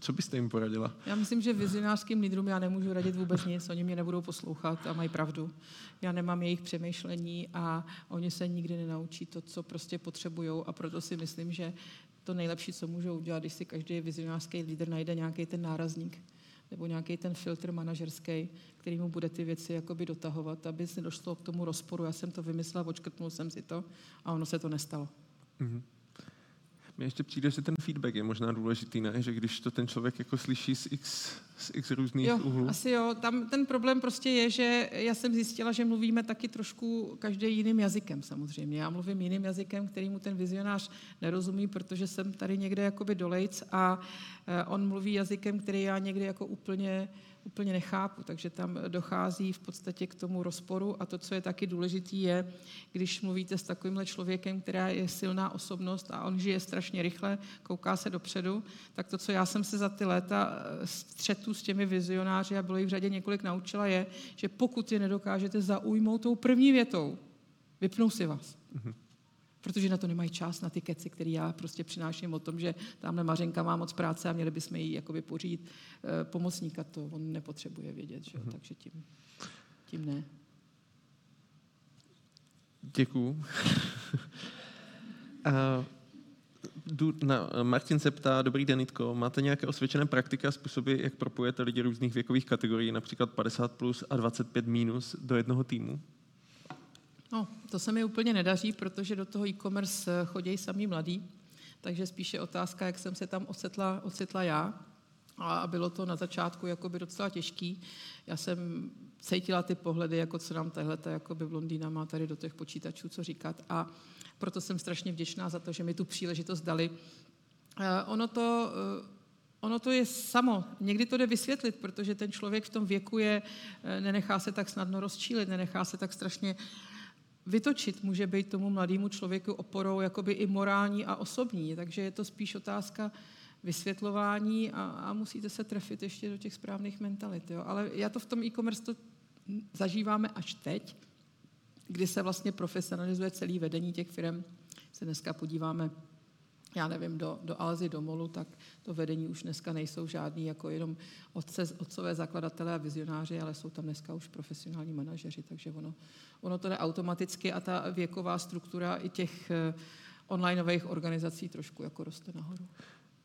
co byste jim poradila? Já myslím, že vizionářským lídrům já nemůžu radit vůbec nic, oni mě nebudou poslouchat a mají pravdu. Já nemám jejich přemýšlení a oni se nikdy nenaučí to, co prostě potřebují a proto si myslím, že to nejlepší, co můžou udělat, když si každý vizionářský lídr najde nějaký ten nárazník nebo nějaký ten filtr manažerský, který mu bude ty věci jakoby dotahovat, aby se došlo k tomu rozporu. Já jsem to vymyslela, očkrtnul jsem si to a ono se to nestalo. Mm-hmm. Mně ještě přijde, že ten feedback je možná důležitý, ne? že když to ten člověk jako slyší z x, z x různých jo, úhlů. Asi jo, tam ten problém prostě je, že já jsem zjistila, že mluvíme taky trošku každý jiným jazykem samozřejmě. Já mluvím jiným jazykem, kterýmu ten vizionář nerozumí, protože jsem tady někde jakoby dolejc a eh, on mluví jazykem, který já někdy jako úplně úplně nechápu, takže tam dochází v podstatě k tomu rozporu a to, co je taky důležitý, je, když mluvíte s takovýmhle člověkem, která je silná osobnost a on žije strašně rychle, kouká se dopředu, tak to, co já jsem se za ty léta eh, střetu s těmi vizionáři a bylo jich v řadě několik naučila, je, že pokud je nedokážete zaujmout tou první větou, vypnou si vás. Mm-hmm protože na to nemají čas, na ty keci, které já prostě přináším o tom, že tamhle Mařenka má moc práce a měli bychom jí jakoby pořídit e, pomocníka, to on nepotřebuje vědět, že? Mm-hmm. takže tím, tím ne. Děkuju. a na, Martin se ptá, dobrý den, Nitko, máte nějaké osvědčené praktika a způsoby, jak propojete lidi různých věkových kategorií, například 50 plus a 25 minus do jednoho týmu? No, to se mi úplně nedaří, protože do toho e-commerce eh, chodí samý mladí, takže spíše otázka, jak jsem se tam ocitla, ocitla já. A bylo to na začátku jakoby docela těžký. Já jsem cítila ty pohledy, jako co nám tahle jakoby blondýna má tady do těch počítačů co říkat a proto jsem strašně vděčná za to, že mi tu příležitost dali. Eh, ono to, eh, ono to je samo. Někdy to jde vysvětlit, protože ten člověk v tom věku je, nenechá se tak snadno rozčílit, nenechá se tak strašně vytočit může být tomu mladému člověku oporou jakoby i morální a osobní, takže je to spíš otázka vysvětlování a, a musíte se trefit ještě do těch správných mentalit. Jo. Ale já to v tom e-commerce to zažíváme až teď, kdy se vlastně profesionalizuje celý vedení těch firm. Se dneska podíváme já nevím, do, do Alzy, do Molu, tak to vedení už dneska nejsou žádný jako jenom otce, otcové zakladatelé a vizionáři, ale jsou tam dneska už profesionální manažeři, takže ono, ono to jde automaticky a ta věková struktura i těch uh, onlineových organizací trošku jako roste nahoru.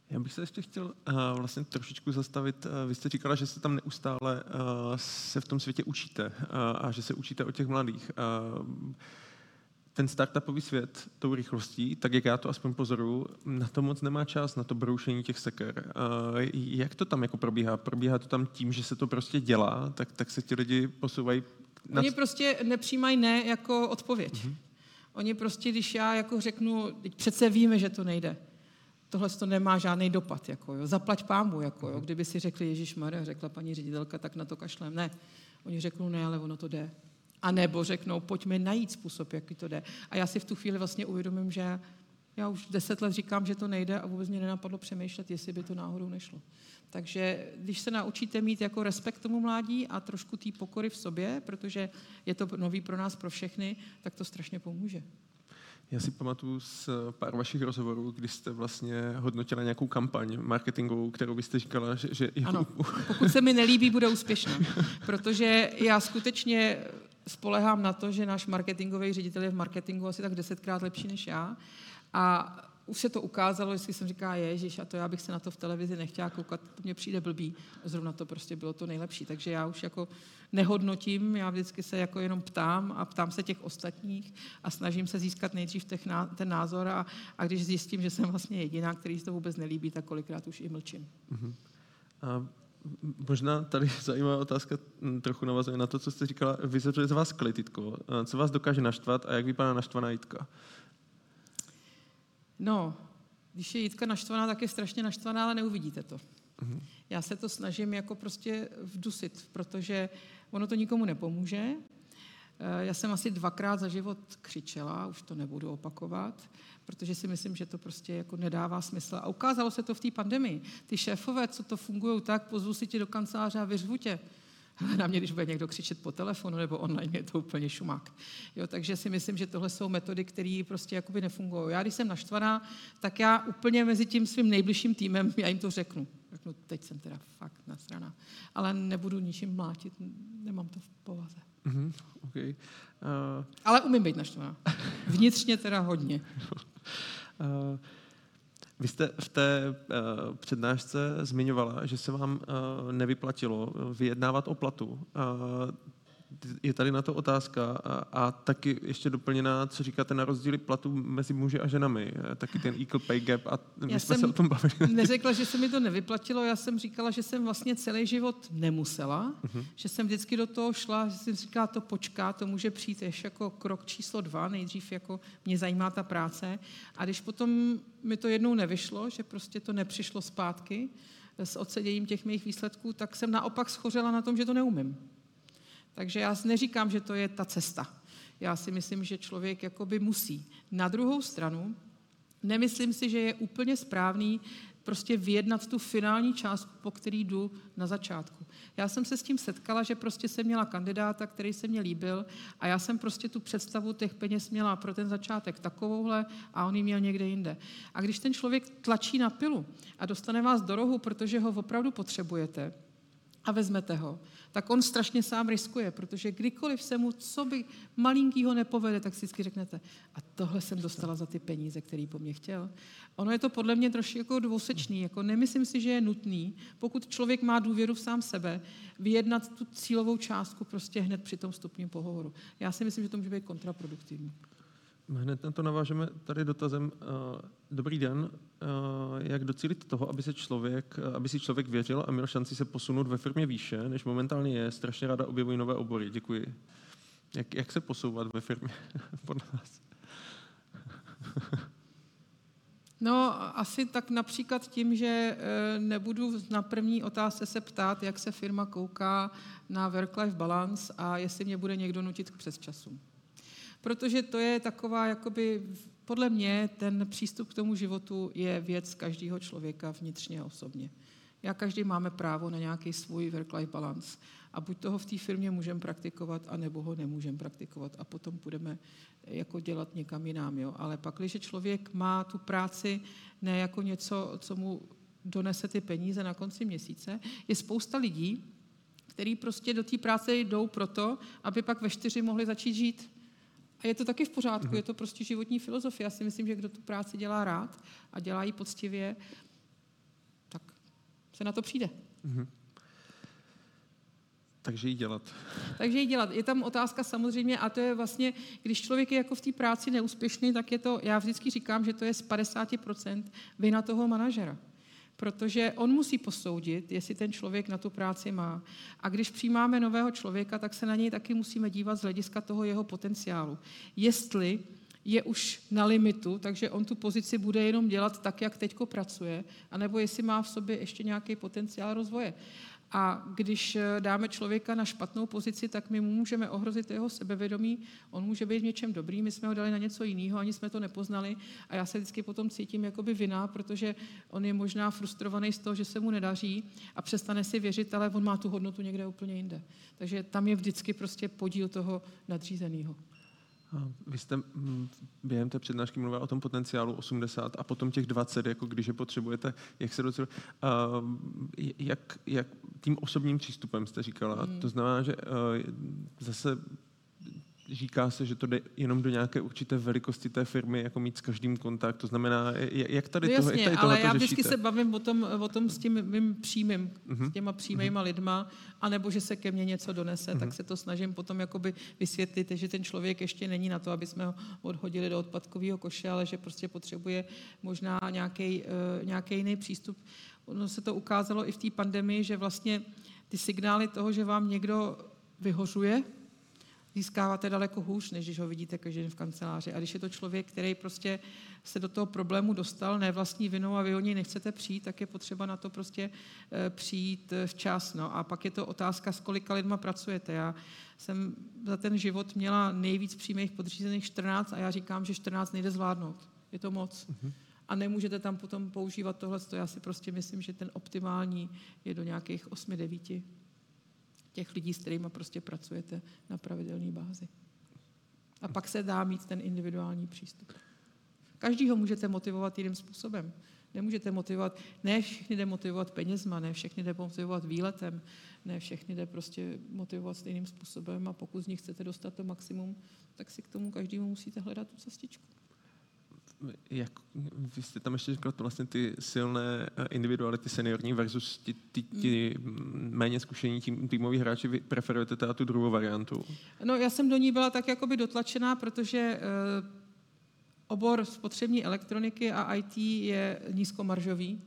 Já bych se ještě chtěl uh, vlastně trošičku zastavit. Uh, vy jste říkala, že se tam neustále uh, se v tom světě učíte uh, a že se učíte od těch mladých. Uh, ten startupový svět tou rychlostí, tak jak já to aspoň pozoruju, na to moc nemá čas, na to broušení těch seker. Uh, jak to tam jako probíhá? Probíhá to tam tím, že se to prostě dělá, tak, tak se ti lidi posouvají... Nad... Oni prostě nepřijímají ne jako odpověď. Uh-huh. Oni prostě, když já jako řeknu, přece víme, že to nejde, tohle to nemá žádný dopad, jako jo. zaplať pámu, jako jo. Mhm. kdyby si řekli Ježíš Maria, řekla paní ředitelka, tak na to kašlem. Ne, oni řeknou ne, ale ono to jde. A nebo řeknou, pojďme najít způsob, jaký to jde. A já si v tu chvíli vlastně uvědomím, že já už deset let říkám, že to nejde a vůbec mě nenapadlo přemýšlet, jestli by to náhodou nešlo. Takže když se naučíte mít jako respekt tomu mládí a trošku té pokory v sobě, protože je to nový pro nás, pro všechny, tak to strašně pomůže. Já si pamatuju z pár vašich rozhovorů, kdy jste vlastně hodnotila nějakou kampaň marketingovou, kterou byste říkala, že... že ano, pokud se mi nelíbí, bude úspěšná. Protože já skutečně spolehám na to, že náš marketingový ředitel je v marketingu asi tak desetkrát lepší než já. A už se to ukázalo, jestli jsem říká, ježiš, a to já bych se na to v televizi nechtěla koukat, to mě přijde blbý. Zrovna to prostě bylo to nejlepší. Takže já už jako nehodnotím, já vždycky se jako jenom ptám a ptám se těch ostatních a snažím se získat nejdřív ten názor a, a když zjistím, že jsem vlastně jediná, který se to vůbec nelíbí, tak kolikrát už i mlčím. Uh-huh. A možná tady zajímavá otázka, trochu navazuje na to, co jste říkala. Vyzeruje z vás klititko. Co vás dokáže naštvat a jak vypadá naštvaná Jitka? No, když je Jitka naštvaná, tak je strašně naštvaná, ale neuvidíte to. Uh-huh. Já se to snažím jako prostě vdusit, protože ono to nikomu nepomůže. Eh, já jsem asi dvakrát za život křičela, už to nebudu opakovat, protože si myslím, že to prostě jako nedává smysl. A ukázalo se to v té pandemii. Ty šéfové, co to fungují tak, pozvu si tě do kanceláře a vyřvu tě. na mě, když bude někdo křičet po telefonu nebo online, je to úplně šumák. Jo, takže si myslím, že tohle jsou metody, které prostě jakoby nefungují. Já, když jsem naštvaná, tak já úplně mezi tím svým nejbližším týmem, já jim to řeknu. Řeknu, teď jsem teda fakt nasraná. Ale nebudu ničím mlátit, nemám to v povaze. Mm-hmm, okay. uh... Ale umím být naštvaná. Vnitřně teda hodně. uh... Vy jste v té uh, přednášce zmiňovala, že se vám uh, nevyplatilo vyjednávat o platu. Uh, je tady na to otázka a, a taky ještě doplněná, co říkáte na rozdíly platu mezi muži a ženami, taky ten equal pay gap a my já jsme se o tom bavili. neřekla, že se mi to nevyplatilo, já jsem říkala, že jsem vlastně celý život nemusela, uh-huh. že jsem vždycky do toho šla, že jsem říkala, to počká, to může přijít ještě jako krok číslo dva, nejdřív jako mě zajímá ta práce a když potom mi to jednou nevyšlo, že prostě to nepřišlo zpátky s odseděním těch mých výsledků, tak jsem naopak schořela na tom, že to neumím. Takže já neříkám, že to je ta cesta. Já si myslím, že člověk jakoby musí. Na druhou stranu, nemyslím si, že je úplně správný prostě vyjednat tu finální částku, po který jdu na začátku. Já jsem se s tím setkala, že prostě jsem měla kandidáta, který se mě líbil a já jsem prostě tu představu těch peněz měla pro ten začátek takovouhle a on ji měl někde jinde. A když ten člověk tlačí na pilu a dostane vás do rohu, protože ho opravdu potřebujete a vezmete ho, tak on strašně sám riskuje, protože kdykoliv se mu co by malinkýho nepovede, tak si vždycky řeknete, a tohle jsem dostala za ty peníze, který po mně chtěl. Ono je to podle mě trošku jako dvousečný, jako nemyslím si, že je nutný, pokud člověk má důvěru v sám sebe, vyjednat tu cílovou částku prostě hned při tom stupním pohovoru. Já si myslím, že to může být kontraproduktivní. Hned na to navážeme tady dotazem. Eh, dobrý den, eh, jak docílit toho, aby, se člověk, aby si člověk věřil a měl šanci se posunout ve firmě výše, než momentálně je. Strašně ráda objevují nové obory. Děkuji. Jak, jak se posouvat ve firmě podle vás? No, asi tak například tím, že eh, nebudu na první otázce se ptát, jak se firma kouká na work-life balance a jestli mě bude někdo nutit k přesčasům protože to je taková, jakoby, podle mě, ten přístup k tomu životu je věc každého člověka vnitřně osobně. Já každý máme právo na nějaký svůj work-life balance. A buď toho v té firmě můžeme praktikovat, anebo ho nemůžeme praktikovat. A potom budeme jako dělat někam jinam. Jo? Ale pak, když člověk má tu práci ne jako něco, co mu donese ty peníze na konci měsíce, je spousta lidí, kteří prostě do té práce jdou proto, aby pak ve čtyři mohli začít žít. A je to taky v pořádku, mm-hmm. je to prostě životní filozofie. Já si myslím, že kdo tu práci dělá rád a dělá ji poctivě, tak se na to přijde. Mm-hmm. Takže ji dělat. Takže ji dělat. Je tam otázka samozřejmě, a to je vlastně, když člověk je jako v té práci neúspěšný, tak je to, já vždycky říkám, že to je z 50% vina toho manažera protože on musí posoudit, jestli ten člověk na tu práci má. A když přijímáme nového člověka, tak se na něj taky musíme dívat z hlediska toho jeho potenciálu. Jestli je už na limitu, takže on tu pozici bude jenom dělat tak, jak teďko pracuje, anebo jestli má v sobě ještě nějaký potenciál rozvoje. A když eh, dáme člověka na špatnou pozici, tak my můžeme ohrozit jeho sebevědomí. On může být v něčem dobrý, my jsme ho dali na něco jiného, ani jsme to nepoznali. A já se vždycky potom cítím jakoby vina, protože on je možná frustrovaný z toho, že se mu nedaří a přestane si věřit, ale on má tu hodnotu někde úplně jinde. Takže tam je vždycky prostě podíl toho nadřízeného. Vy jste mm, během té přednášky mluvil o tom potenciálu 80 a potom těch 20, jako když je potřebujete, jak se docela, jak, jak tím osobním přístupem jste říkala. Hmm. To znamená, že uh, zase říká se, že to jde jenom do nějaké určité velikosti té firmy, jako mít s každým kontakt. To znamená, jak tady, no jasně, toho, jak tady ale já vždycky se bavím o tom, o tom s tím mým přímým, uh-huh. s mhm. těma přímýma uh-huh. lidma, anebo že se ke mně něco donese, uh-huh. tak se to snažím potom jakoby vysvětlit, že ten člověk ještě není na to, aby jsme ho odhodili do odpadkového koše, ale že prostě potřebuje možná nějaký, uh, nějaký jiný přístup. Ono se to ukázalo i v té pandemii, že vlastně ty signály toho, že vám někdo vyhořuje, získáváte daleko hůř, než když ho vidíte každý den v kanceláři. A když je to člověk, který prostě se do toho problému dostal, ne vlastní vinou a vy o něj nechcete přijít, tak je potřeba na to prostě eh, přijít eh, včas. No. A pak je to otázka, s kolika lidma pracujete. Já jsem za ten život měla nejvíc přímých podřízených 14 a já říkám, že 14 nejde zvládnout. Je to moc. Mm-hmm. A nemůžete tam potom používat tohle. Já si prostě myslím, že ten optimální je do nějakých 8-9 těch lidí, s kterými prostě pracujete na pravidelné bázi. A pak se dá mít ten individuální přístup. Každýho můžete motivovat jiným způsobem. Nemůžete motivovat, ne všechny jde motivovat penězma, ne všechny jde motivovat výletem, ne všechny jde prostě motivovat stejným způsobem a pokud z nich chcete dostat to maximum, tak si k tomu každému musíte hledat tu cestičku jak, vy jste tam ještě říkal to vlastně ty silné eh, individuality seniorní versus ti, ti, ti hmm. méně zkušení tým, týmoví hráči, vy preferujete teda tu druhou variantu? No já jsem do ní byla tak jakoby dotlačená, protože uh, obor spotřební elektroniky a IT je nízkomaržový,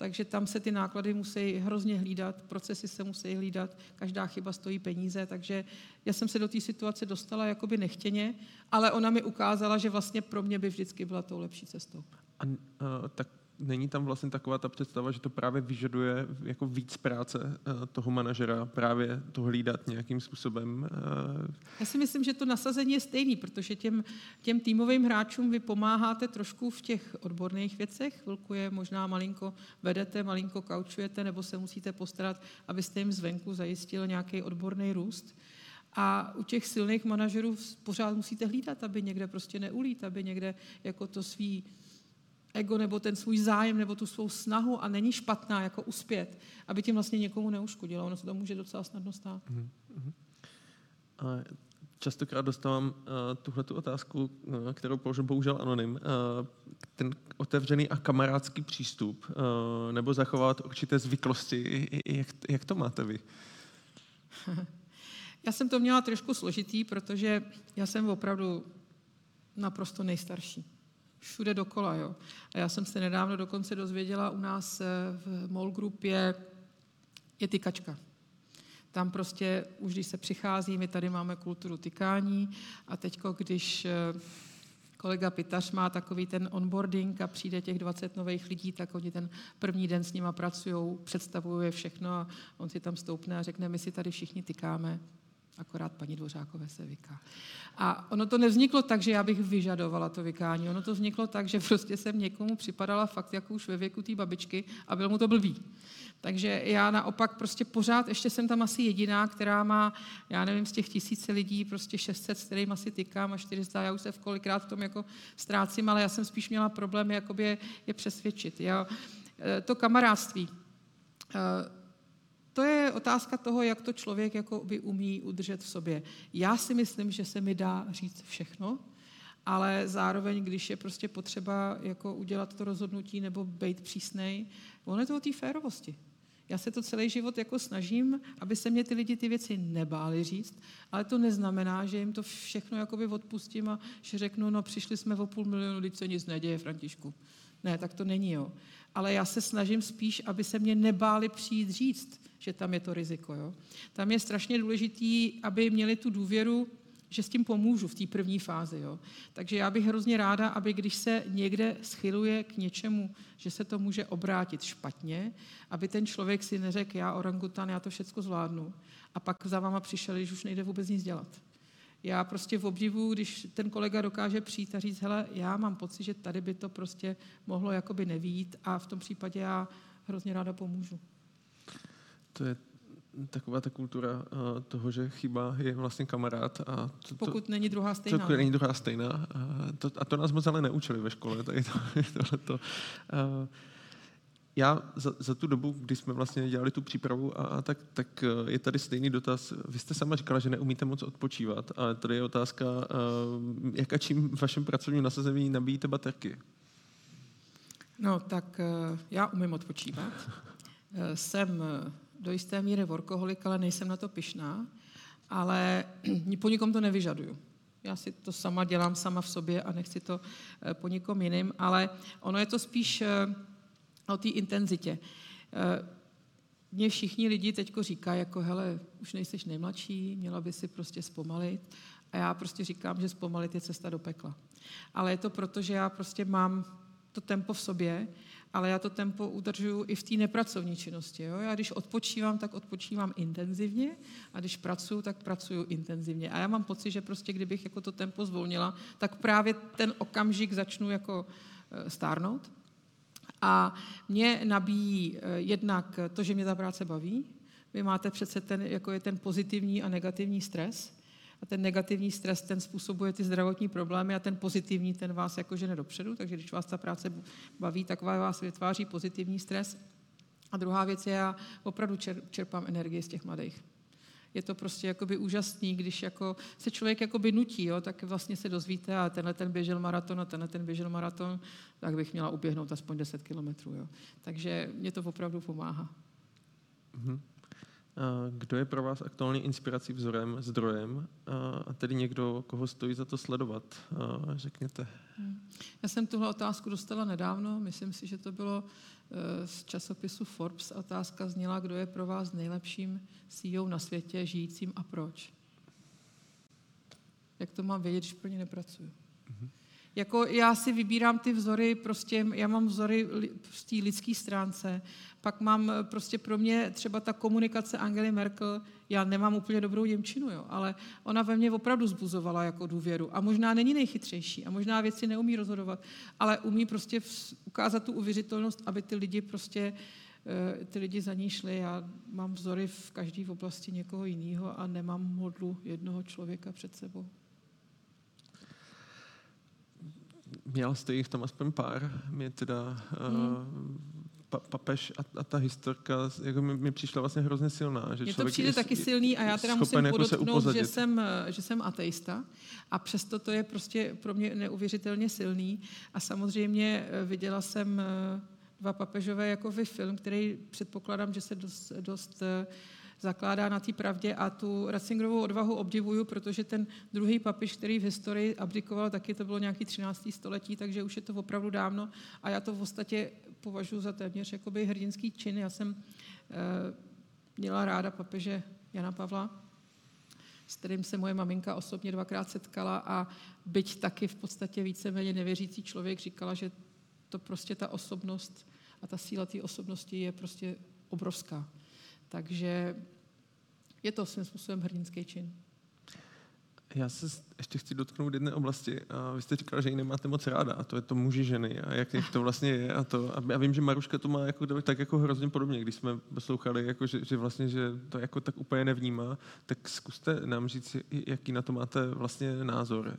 takže tam se ty náklady musí hrozně hlídat, procesy se musí hlídat, každá chyba stojí peníze, takže já jsem se do té situace dostala jakoby nechtěně, ale ona mi ukázala, že vlastně pro mě by vždycky byla tou lepší cestou. A, uh, tak není tam vlastně taková ta představa, že to právě vyžaduje jako víc práce uh, toho manažera, právě to hlídat nějakým způsobem? Uh... Já si myslím, že to nasazení je stejný, protože těm, těm týmovým hráčům vy pomáháte trošku v těch odborných věcech, chvilku je možná malinko vedete, malinko kaučujete, nebo se musíte postarat, abyste jim zvenku zajistil nějaký odborný růst. A u těch silných manažerů pořád musíte hlídat, aby někde prostě neulít, aby někde jako to svý ego nebo ten svůj zájem nebo tu svou snahu a není špatná jako uspět, aby tím vlastně někomu neuškodilo. Ono se to může docela snadno stát. Mm-hmm. A častokrát dostávám uh, tuhle tu otázku, uh, kterou položil bohužel anonym. Uh, ten otevřený a kamarádský přístup uh, nebo zachovat určité zvyklosti. Jak, jak to máte vy? Já jsem to měla trošku složitý, protože já jsem opravdu naprosto nejstarší. Všude dokola, jo. A já jsem se nedávno dokonce dozvěděla u nás eh, v MOL Group je, je tykačka. Tam prostě, už když se přichází, my tady máme kulturu tykání a teďko, když eh, kolega Pitař má takový ten onboarding a přijde těch 20 nových lidí, tak oni ten první den s nima pracují, představují všechno a on si tam stoupne a řekne, my si tady všichni tykáme, akorát paní Dvořákové se vyká. A ono to nevzniklo tak, že já bych vyžadovala to vykání, ono to vzniklo tak, že prostě jsem někomu připadala fakt jako už ve věku té babičky a byl mu to blbý. Takže já naopak prostě pořád, ještě jsem tam asi jediná, která má, já nevím, z těch tisíce lidí, prostě 600, s kterými asi tykám a 400, já už se v kolikrát v tom jako ztrácím, ale já jsem spíš měla problém jakoby je, je přesvědčit. Jo. E, to kamarádství. To je otázka toho, jak to člověk jako by umí udržet v sobě. Já si myslím, že se mi dá říct všechno, ale zároveň, když je prostě potřeba jako udělat to rozhodnutí nebo být přísnej, ono je to o té férovosti. Já se to celý život jako snažím, aby se mě ty lidi ty věci nebáli říct, ale to neznamená, že jim to všechno jakoby odpustím a že řeknu, no přišli jsme o půl milionu, teď se nic neděje, Františku. Ne, tak to není, jo. Ale já se snažím spíš, aby se mě nebáli přijít říct, že tam je to riziko. Jo. Tam je strašně důležitý, aby měli tu důvěru, že s tím pomůžu v té první fázi. Jo. Takže já bych hrozně ráda, aby když se někde schyluje k něčemu, že se to může obrátit špatně, aby ten člověk si neřekl, já orangutan, já to všechno zvládnu. A pak za váma přišel, když už nejde vůbec nic dělat. Já prostě v obdivu, když ten kolega dokáže přijít a říct, hele, já mám pocit, že tady by to prostě mohlo jakoby nevít a v tom případě já hrozně ráda pomůžu. To je taková ta kultura uh, toho, že chyba je vlastně kamarád. A to, Pokud to, není druhá stejná. Pokud není druhá stejná. A to, a to nás moc ale neučili ve škole. Tady to, tohleto. Uh, já za, za tu dobu, kdy jsme vlastně dělali tu přípravu, a, a tak, tak je tady stejný dotaz. Vy jste sama říkala, že neumíte moc odpočívat, ale tady je otázka, jak a čím v vašem pracovním nasazení nabíjíte baterky? No, tak já umím odpočívat. Jsem do jisté míry workoholik, ale nejsem na to pyšná, ale po nikom to nevyžaduju. Já si to sama dělám sama v sobě a nechci to eh, po nikom jiným, ale ono je to spíš eh, o té intenzitě. Eh, mně všichni lidi teď říkají, jako hele, už nejseš nejmladší, měla by si prostě zpomalit. A já prostě říkám, že zpomalit je cesta do pekla. Ale je to proto, že já prostě mám to tempo v sobě ale já to tempo udržuju i v té nepracovní činnosti. Jo? Já když odpočívám, tak odpočívám intenzivně a když pracuju, tak pracuju intenzivně. A já mám pocit, že prostě kdybych jako to tempo zvolnila, tak právě ten okamžik začnu jako eh, stárnout. A mě nabíjí eh, jednak to, že mě ta práce baví. Vy máte přece ten, jako je ten pozitivní a negativní stres, a ten negativní stres, ten způsobuje ty zdravotní problémy a ten pozitivní, ten vás jako žene dopředu, takže když vás ta práce baví, tak vás vytváří pozitivní stres. A druhá věc je, já opravdu čerpám energii z těch mladých. Je to prostě jakoby úžasný, když jako se člověk jakoby nutí, jo, tak vlastně se dozvíte, a tenhle ten běžel maraton a tenhle ten běžel maraton, tak bych měla uběhnout aspoň 10 kilometrů. Takže mě to opravdu pomáhá. Mm-hmm. Kdo je pro vás aktuální inspirací, vzorem, zdrojem a tedy někdo, koho stojí za to sledovat? Řekněte. Hmm. Já jsem tuhle otázku dostala nedávno, myslím si, že to bylo e, z časopisu Forbes. Otázka zněla, kdo je pro vás nejlepším CEO na světě, žijícím a proč. Jak to mám vědět, když pro ně nepracuju? Mm-hmm. Jako já si vybírám ty vzory, prostě já mám vzory v té lidské stránce, pak mám eh, prostě pro mě třeba ta komunikace Angely Merkel, já nemám úplně dobrou Němčinu, jo, ale ona ve mně opravdu zbuzovala jako důvěru. A možná není nejchytřejší a možná věci neumí rozhodovat, ale umí prostě ukázat tu uvěřitelnost, aby ty lidi prostě eh, ty lidi za ní šli. Já mám vzory v každé oblasti někoho jiného a nemám modlu jednoho člověka před sebou. Měl jste jich tam aspoň pár. Mě teda hmm. uh, pa, papež a, a ta historka jako mi, mi přišla vlastně hrozně silná. Že Mně to přijde je, taky silný a já teda musím jako podotknout, že jsem, že jsem ateista a přesto to je prostě pro mě neuvěřitelně silný a samozřejmě eh, viděla jsem eh, dva papežové jako vy film, který předpokládám, že se dost, dost eh, zakládá na té pravdě a tu Ratzingerovou odvahu obdivuju, protože ten druhý papiž, který v historii abdikoval, taky to bylo nějaký 13. století, takže už je to opravdu dávno a já to v podstatě považuji za téměř jakoby hrdinský čin. Já jsem e, měla ráda papeže Jana Pavla, s kterým se moje maminka osobně dvakrát setkala a byť taky v podstatě víceméně nevěřící člověk říkala, že to prostě ta osobnost a ta síla té osobnosti je prostě obrovská. Takže je to svým způsobem hrdinský čin. Já se ještě chci dotknout jedné oblasti. A vy jste říkala, že ji nemáte moc ráda, a to je to muži, ženy, a jak, to vlastně je. A, to, a já vím, že Maruška to má jako, tak jako hrozně podobně, když jsme poslouchali, jako, že, že, vlastně, že to jako tak úplně nevnímá, tak zkuste nám říct, jaký na to máte vlastně názor.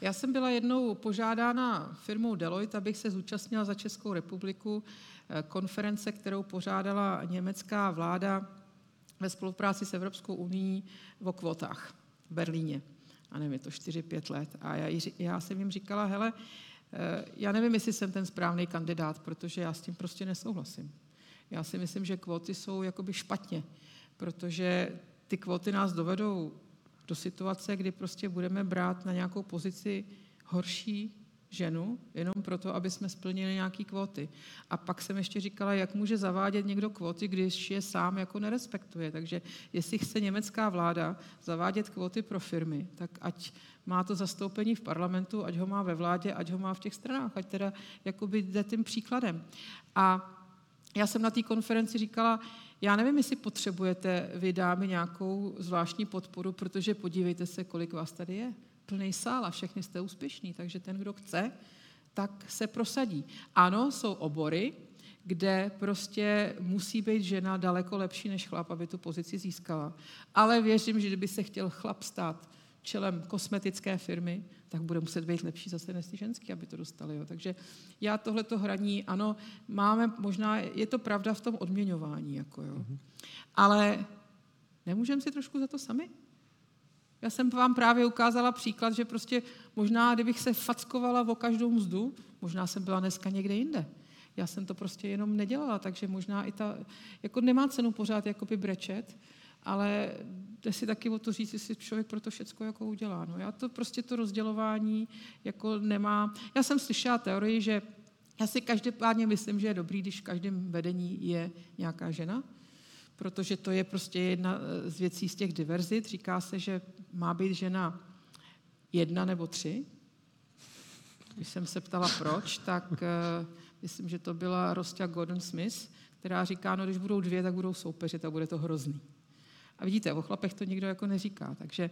Já jsem byla jednou požádána firmou Deloitte, abych se zúčastnila za Českou republiku konference, kterou pořádala německá vláda ve spolupráci s Evropskou unii o kvotách v Berlíně a nevím, je to 4-5 let. A já, já jsem jim říkala, hele, eh, já nevím, jestli jsem ten správný kandidát, protože já s tím prostě nesouhlasím. Já si myslím, že kvóty jsou jakoby špatně, protože ty kvóty nás dovedou do situace, kdy prostě budeme brát na nějakou pozici horší ženu, jenom proto, aby jsme splnili nějaké kvóty. A pak jsem ještě říkala, jak může zavádět někdo kvóty, když je sám jako nerespektuje. Takže jestli chce německá vláda zavádět kvóty pro firmy, tak ať má to zastoupení v parlamentu, ať ho má ve vládě, ať ho má v těch stranách, ať teda jakoby jde tím příkladem. A já jsem na té konferenci říkala, já nevím, jestli potřebujete vy dámy nějakou zvláštní podporu, protože podívejte se, kolik vás tady je plný sál a všechny jste úspěšní, takže ten, kdo chce, tak se prosadí. Ano, jsou obory, kde prostě musí být žena daleko lepší než chlap, aby tu pozici získala. Ale věřím, že kdyby se chtěl chlap stát čelem kosmetické firmy, tak bude muset být lepší zase než ty ženský, aby to dostali. Jo. Takže já tohleto hraní, ano, máme možná, je to pravda v tom odměňování, jako jo. Mm-hmm. ale nemůžeme si trošku za to sami? Já jsem vám právě ukázala příklad, že prostě možná, kdybych se fackovala o každou mzdu, možná jsem byla dneska někde jinde. Já jsem to prostě jenom nedělala, takže možná i ta, jako nemá cenu pořád jakoby brečet, ale jde si taky o to říct, jestli člověk pro to všecko jako udělá. No já to prostě to rozdělování jako nemá. Já jsem slyšela teorii, že já si každopádně myslím, že je dobrý, když v každém vedení je nějaká žena, protože to je prostě jedna z věcí z těch diverzit. Říká se, že má být žena jedna nebo tři. Když jsem se ptala proč, tak uh, myslím, že to byla Rostya Gordon Smith, která říká, no když budou dvě, tak budou soupeřit a bude to hrozný. A vidíte, o chlapech to nikdo jako neříká, takže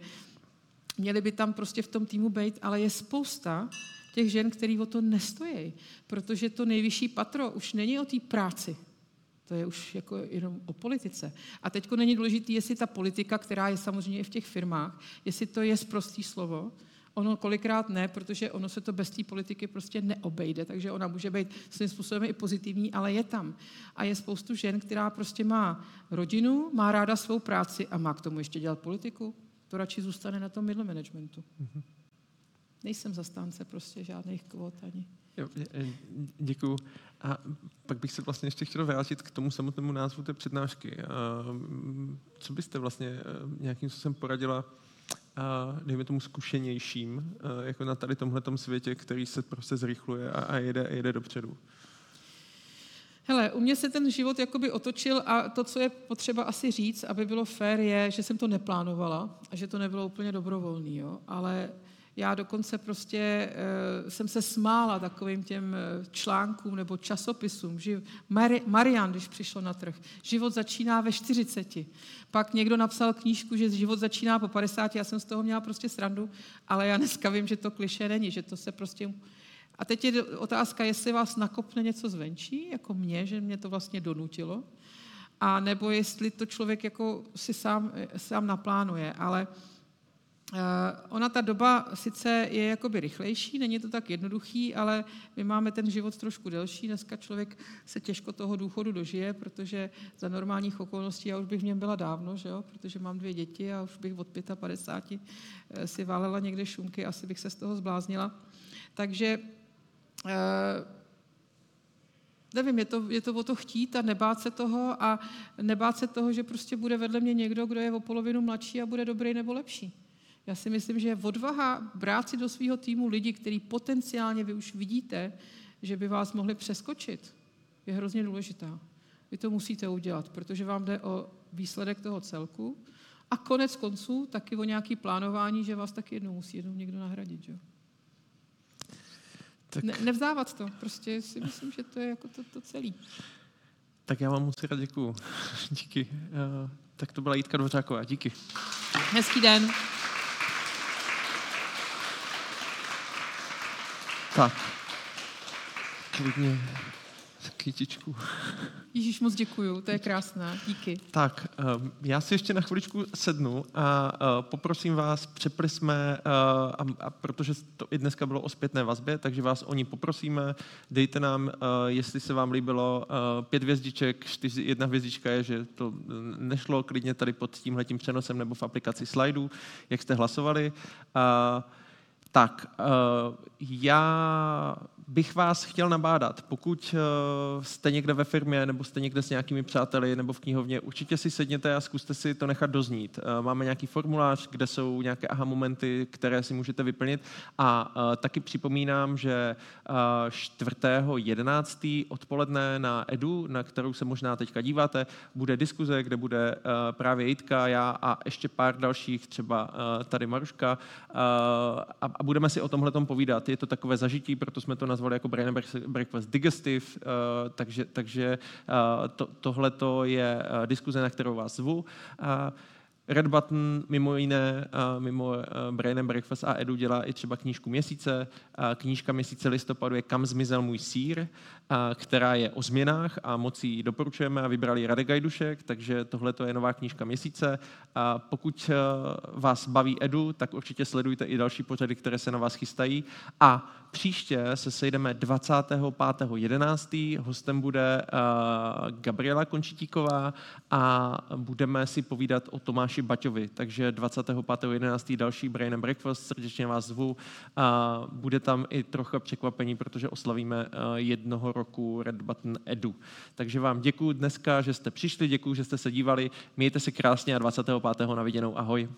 měli by tam prostě v tom týmu být, ale je spousta těch žen, který o to nestojí, protože to nejvyšší patro už není o té práci, to je už jako jenom o politice. A teď není důležité, jestli ta politika, která je samozřejmě i v těch firmách, jestli to je zprostý slovo, Ono kolikrát ne, protože ono se to bez té politiky prostě neobejde, takže ona může být svým způsobem i pozitivní, ale je tam. A je spoustu žen, která prostě má rodinu, má ráda svou práci a má k tomu ještě dělat politiku. To radši zůstane na tom middle managementu. Mm-hmm. Nejsem zastánce prostě žádných kvot ani. Děkuju. A pak bych se vlastně ještě chtěl vrátit k tomu samotnému názvu té přednášky. Co byste vlastně eh, nějakým způsobem poradila dejme tomu zkušenějším, jako na tady tomhle světě, který se prostě zrychluje a, a jede, jede dopředu? Hele, u mě se ten život jakoby otočil a to, co je potřeba asi říct, aby bylo fér, je, že jsem to neplánovala a že to nebylo úplně dobrovolný, jo? ale já dokonce prostě uh, jsem se smála takovým těm eh, článkům nebo časopisům. Mari, Marian, když přišlo na trh, život začíná ve 40. Pak někdo napsal knížku, že život začíná po 50. Já jsem z toho měla prostě srandu, ale já dneska vím, že to kliše není, že to se prostě... A teď je otázka, jestli vás nakopne něco zvenčí, jako mě, že mě to vlastně donutilo, a nebo jestli to člověk jako si sám, sám naplánuje. Ale uh, Eh, ona ta doba sice je jakoby rychlejší, není to tak jednoduchý, ale my máme ten život trošku delší. Dneska člověk se těžko toho důchodu dožije, protože za normálních okolností já už bych v něm byla dávno, že jo? protože mám dvě děti a už bych od 55 eh, si válela někde šunky, asi bych se z toho zbláznila. Takže eh, nevím, je to, je to o to chtít a nebát se toho a nebát se toho, že prostě bude vedle mě někdo, kdo je o polovinu mladší a bude dobrý nebo lepší. Já si myslím, že odvaha brát si do svého týmu lidi, který potenciálně vy už vidíte, že by vás mohli přeskočit, je hrozně důležitá. Vy to musíte udělat, protože vám jde o výsledek toho celku a konec konců taky o nějaký plánování, že vás taky jednou musí jednou někdo nahradit. Že? Tak... Ne, nevzdávat to, prostě si myslím, že to je jako to, to celé. Tak já vám moc rád děkuju. Díky. Uh, tak to byla Jitka Dvořáková. Díky. Hezký den. Tak. Klidně kytičku. Ježíš, moc děkuju, to je krásné, díky. Tak, ehm, já si ještě na chviličku sednu a eh, poprosím vás, přepli jsme, eh, a, a protože to i dneska bylo o zpětné vazbě, takže vás o ní poprosíme, dejte nám, eh, jestli se vám líbilo, pět hvězdiček, čtyři, jedna hvězdička je, že to nešlo klidně tady pod tímhletím přenosem nebo v aplikaci slajdů, jak jste hlasovali. A tak, eh, já bych vás chtěl nabádat, pokud eh, jste někde ve firmě nebo jste někde s nějakými přáteli nebo v knihovně, určitě si sedněte a zkuste si to nechat doznít. Eh, máme nějaký formulář, kde jsou nějaké aha momenty, které si můžete vyplnit a taky připomínám, že 4.11. odpoledne na Edu, na kterou se možná teďka díváte, bude diskuze, kde bude právě Jitka, já a ještě pár dalších, třeba tady Maruška a a budeme si o tomhle povídat. Je to takové zažití, proto jsme to nazvali jako Brain Breakfast Digestive, uh, takže, takže uh, to, tohle je uh, diskuze, na kterou vás zvu. Red Button mimo jiné, mimo Brain and Breakfast a Edu dělá i třeba knížku měsíce. Knížka měsíce listopadu je Kam zmizel můj sír, která je o změnách a moc ji doporučujeme a vybrali Radek Gajdušek, takže tohle je nová knížka měsíce. A pokud vás baví Edu, tak určitě sledujte i další pořady, které se na vás chystají. A příště se sejdeme 25.11. Hostem bude Gabriela Končitíková a budeme si povídat o Tomáši Baťovi. Takže 25.11. další Brain and Breakfast, srdečně vás zvu. A bude tam i trocha překvapení, protože oslavíme jednoho roku Red Button Edu. Takže vám děkuji dneska, že jste přišli, děkuji, že jste se dívali. Mějte se krásně a 25. na viděnou. Ahoj.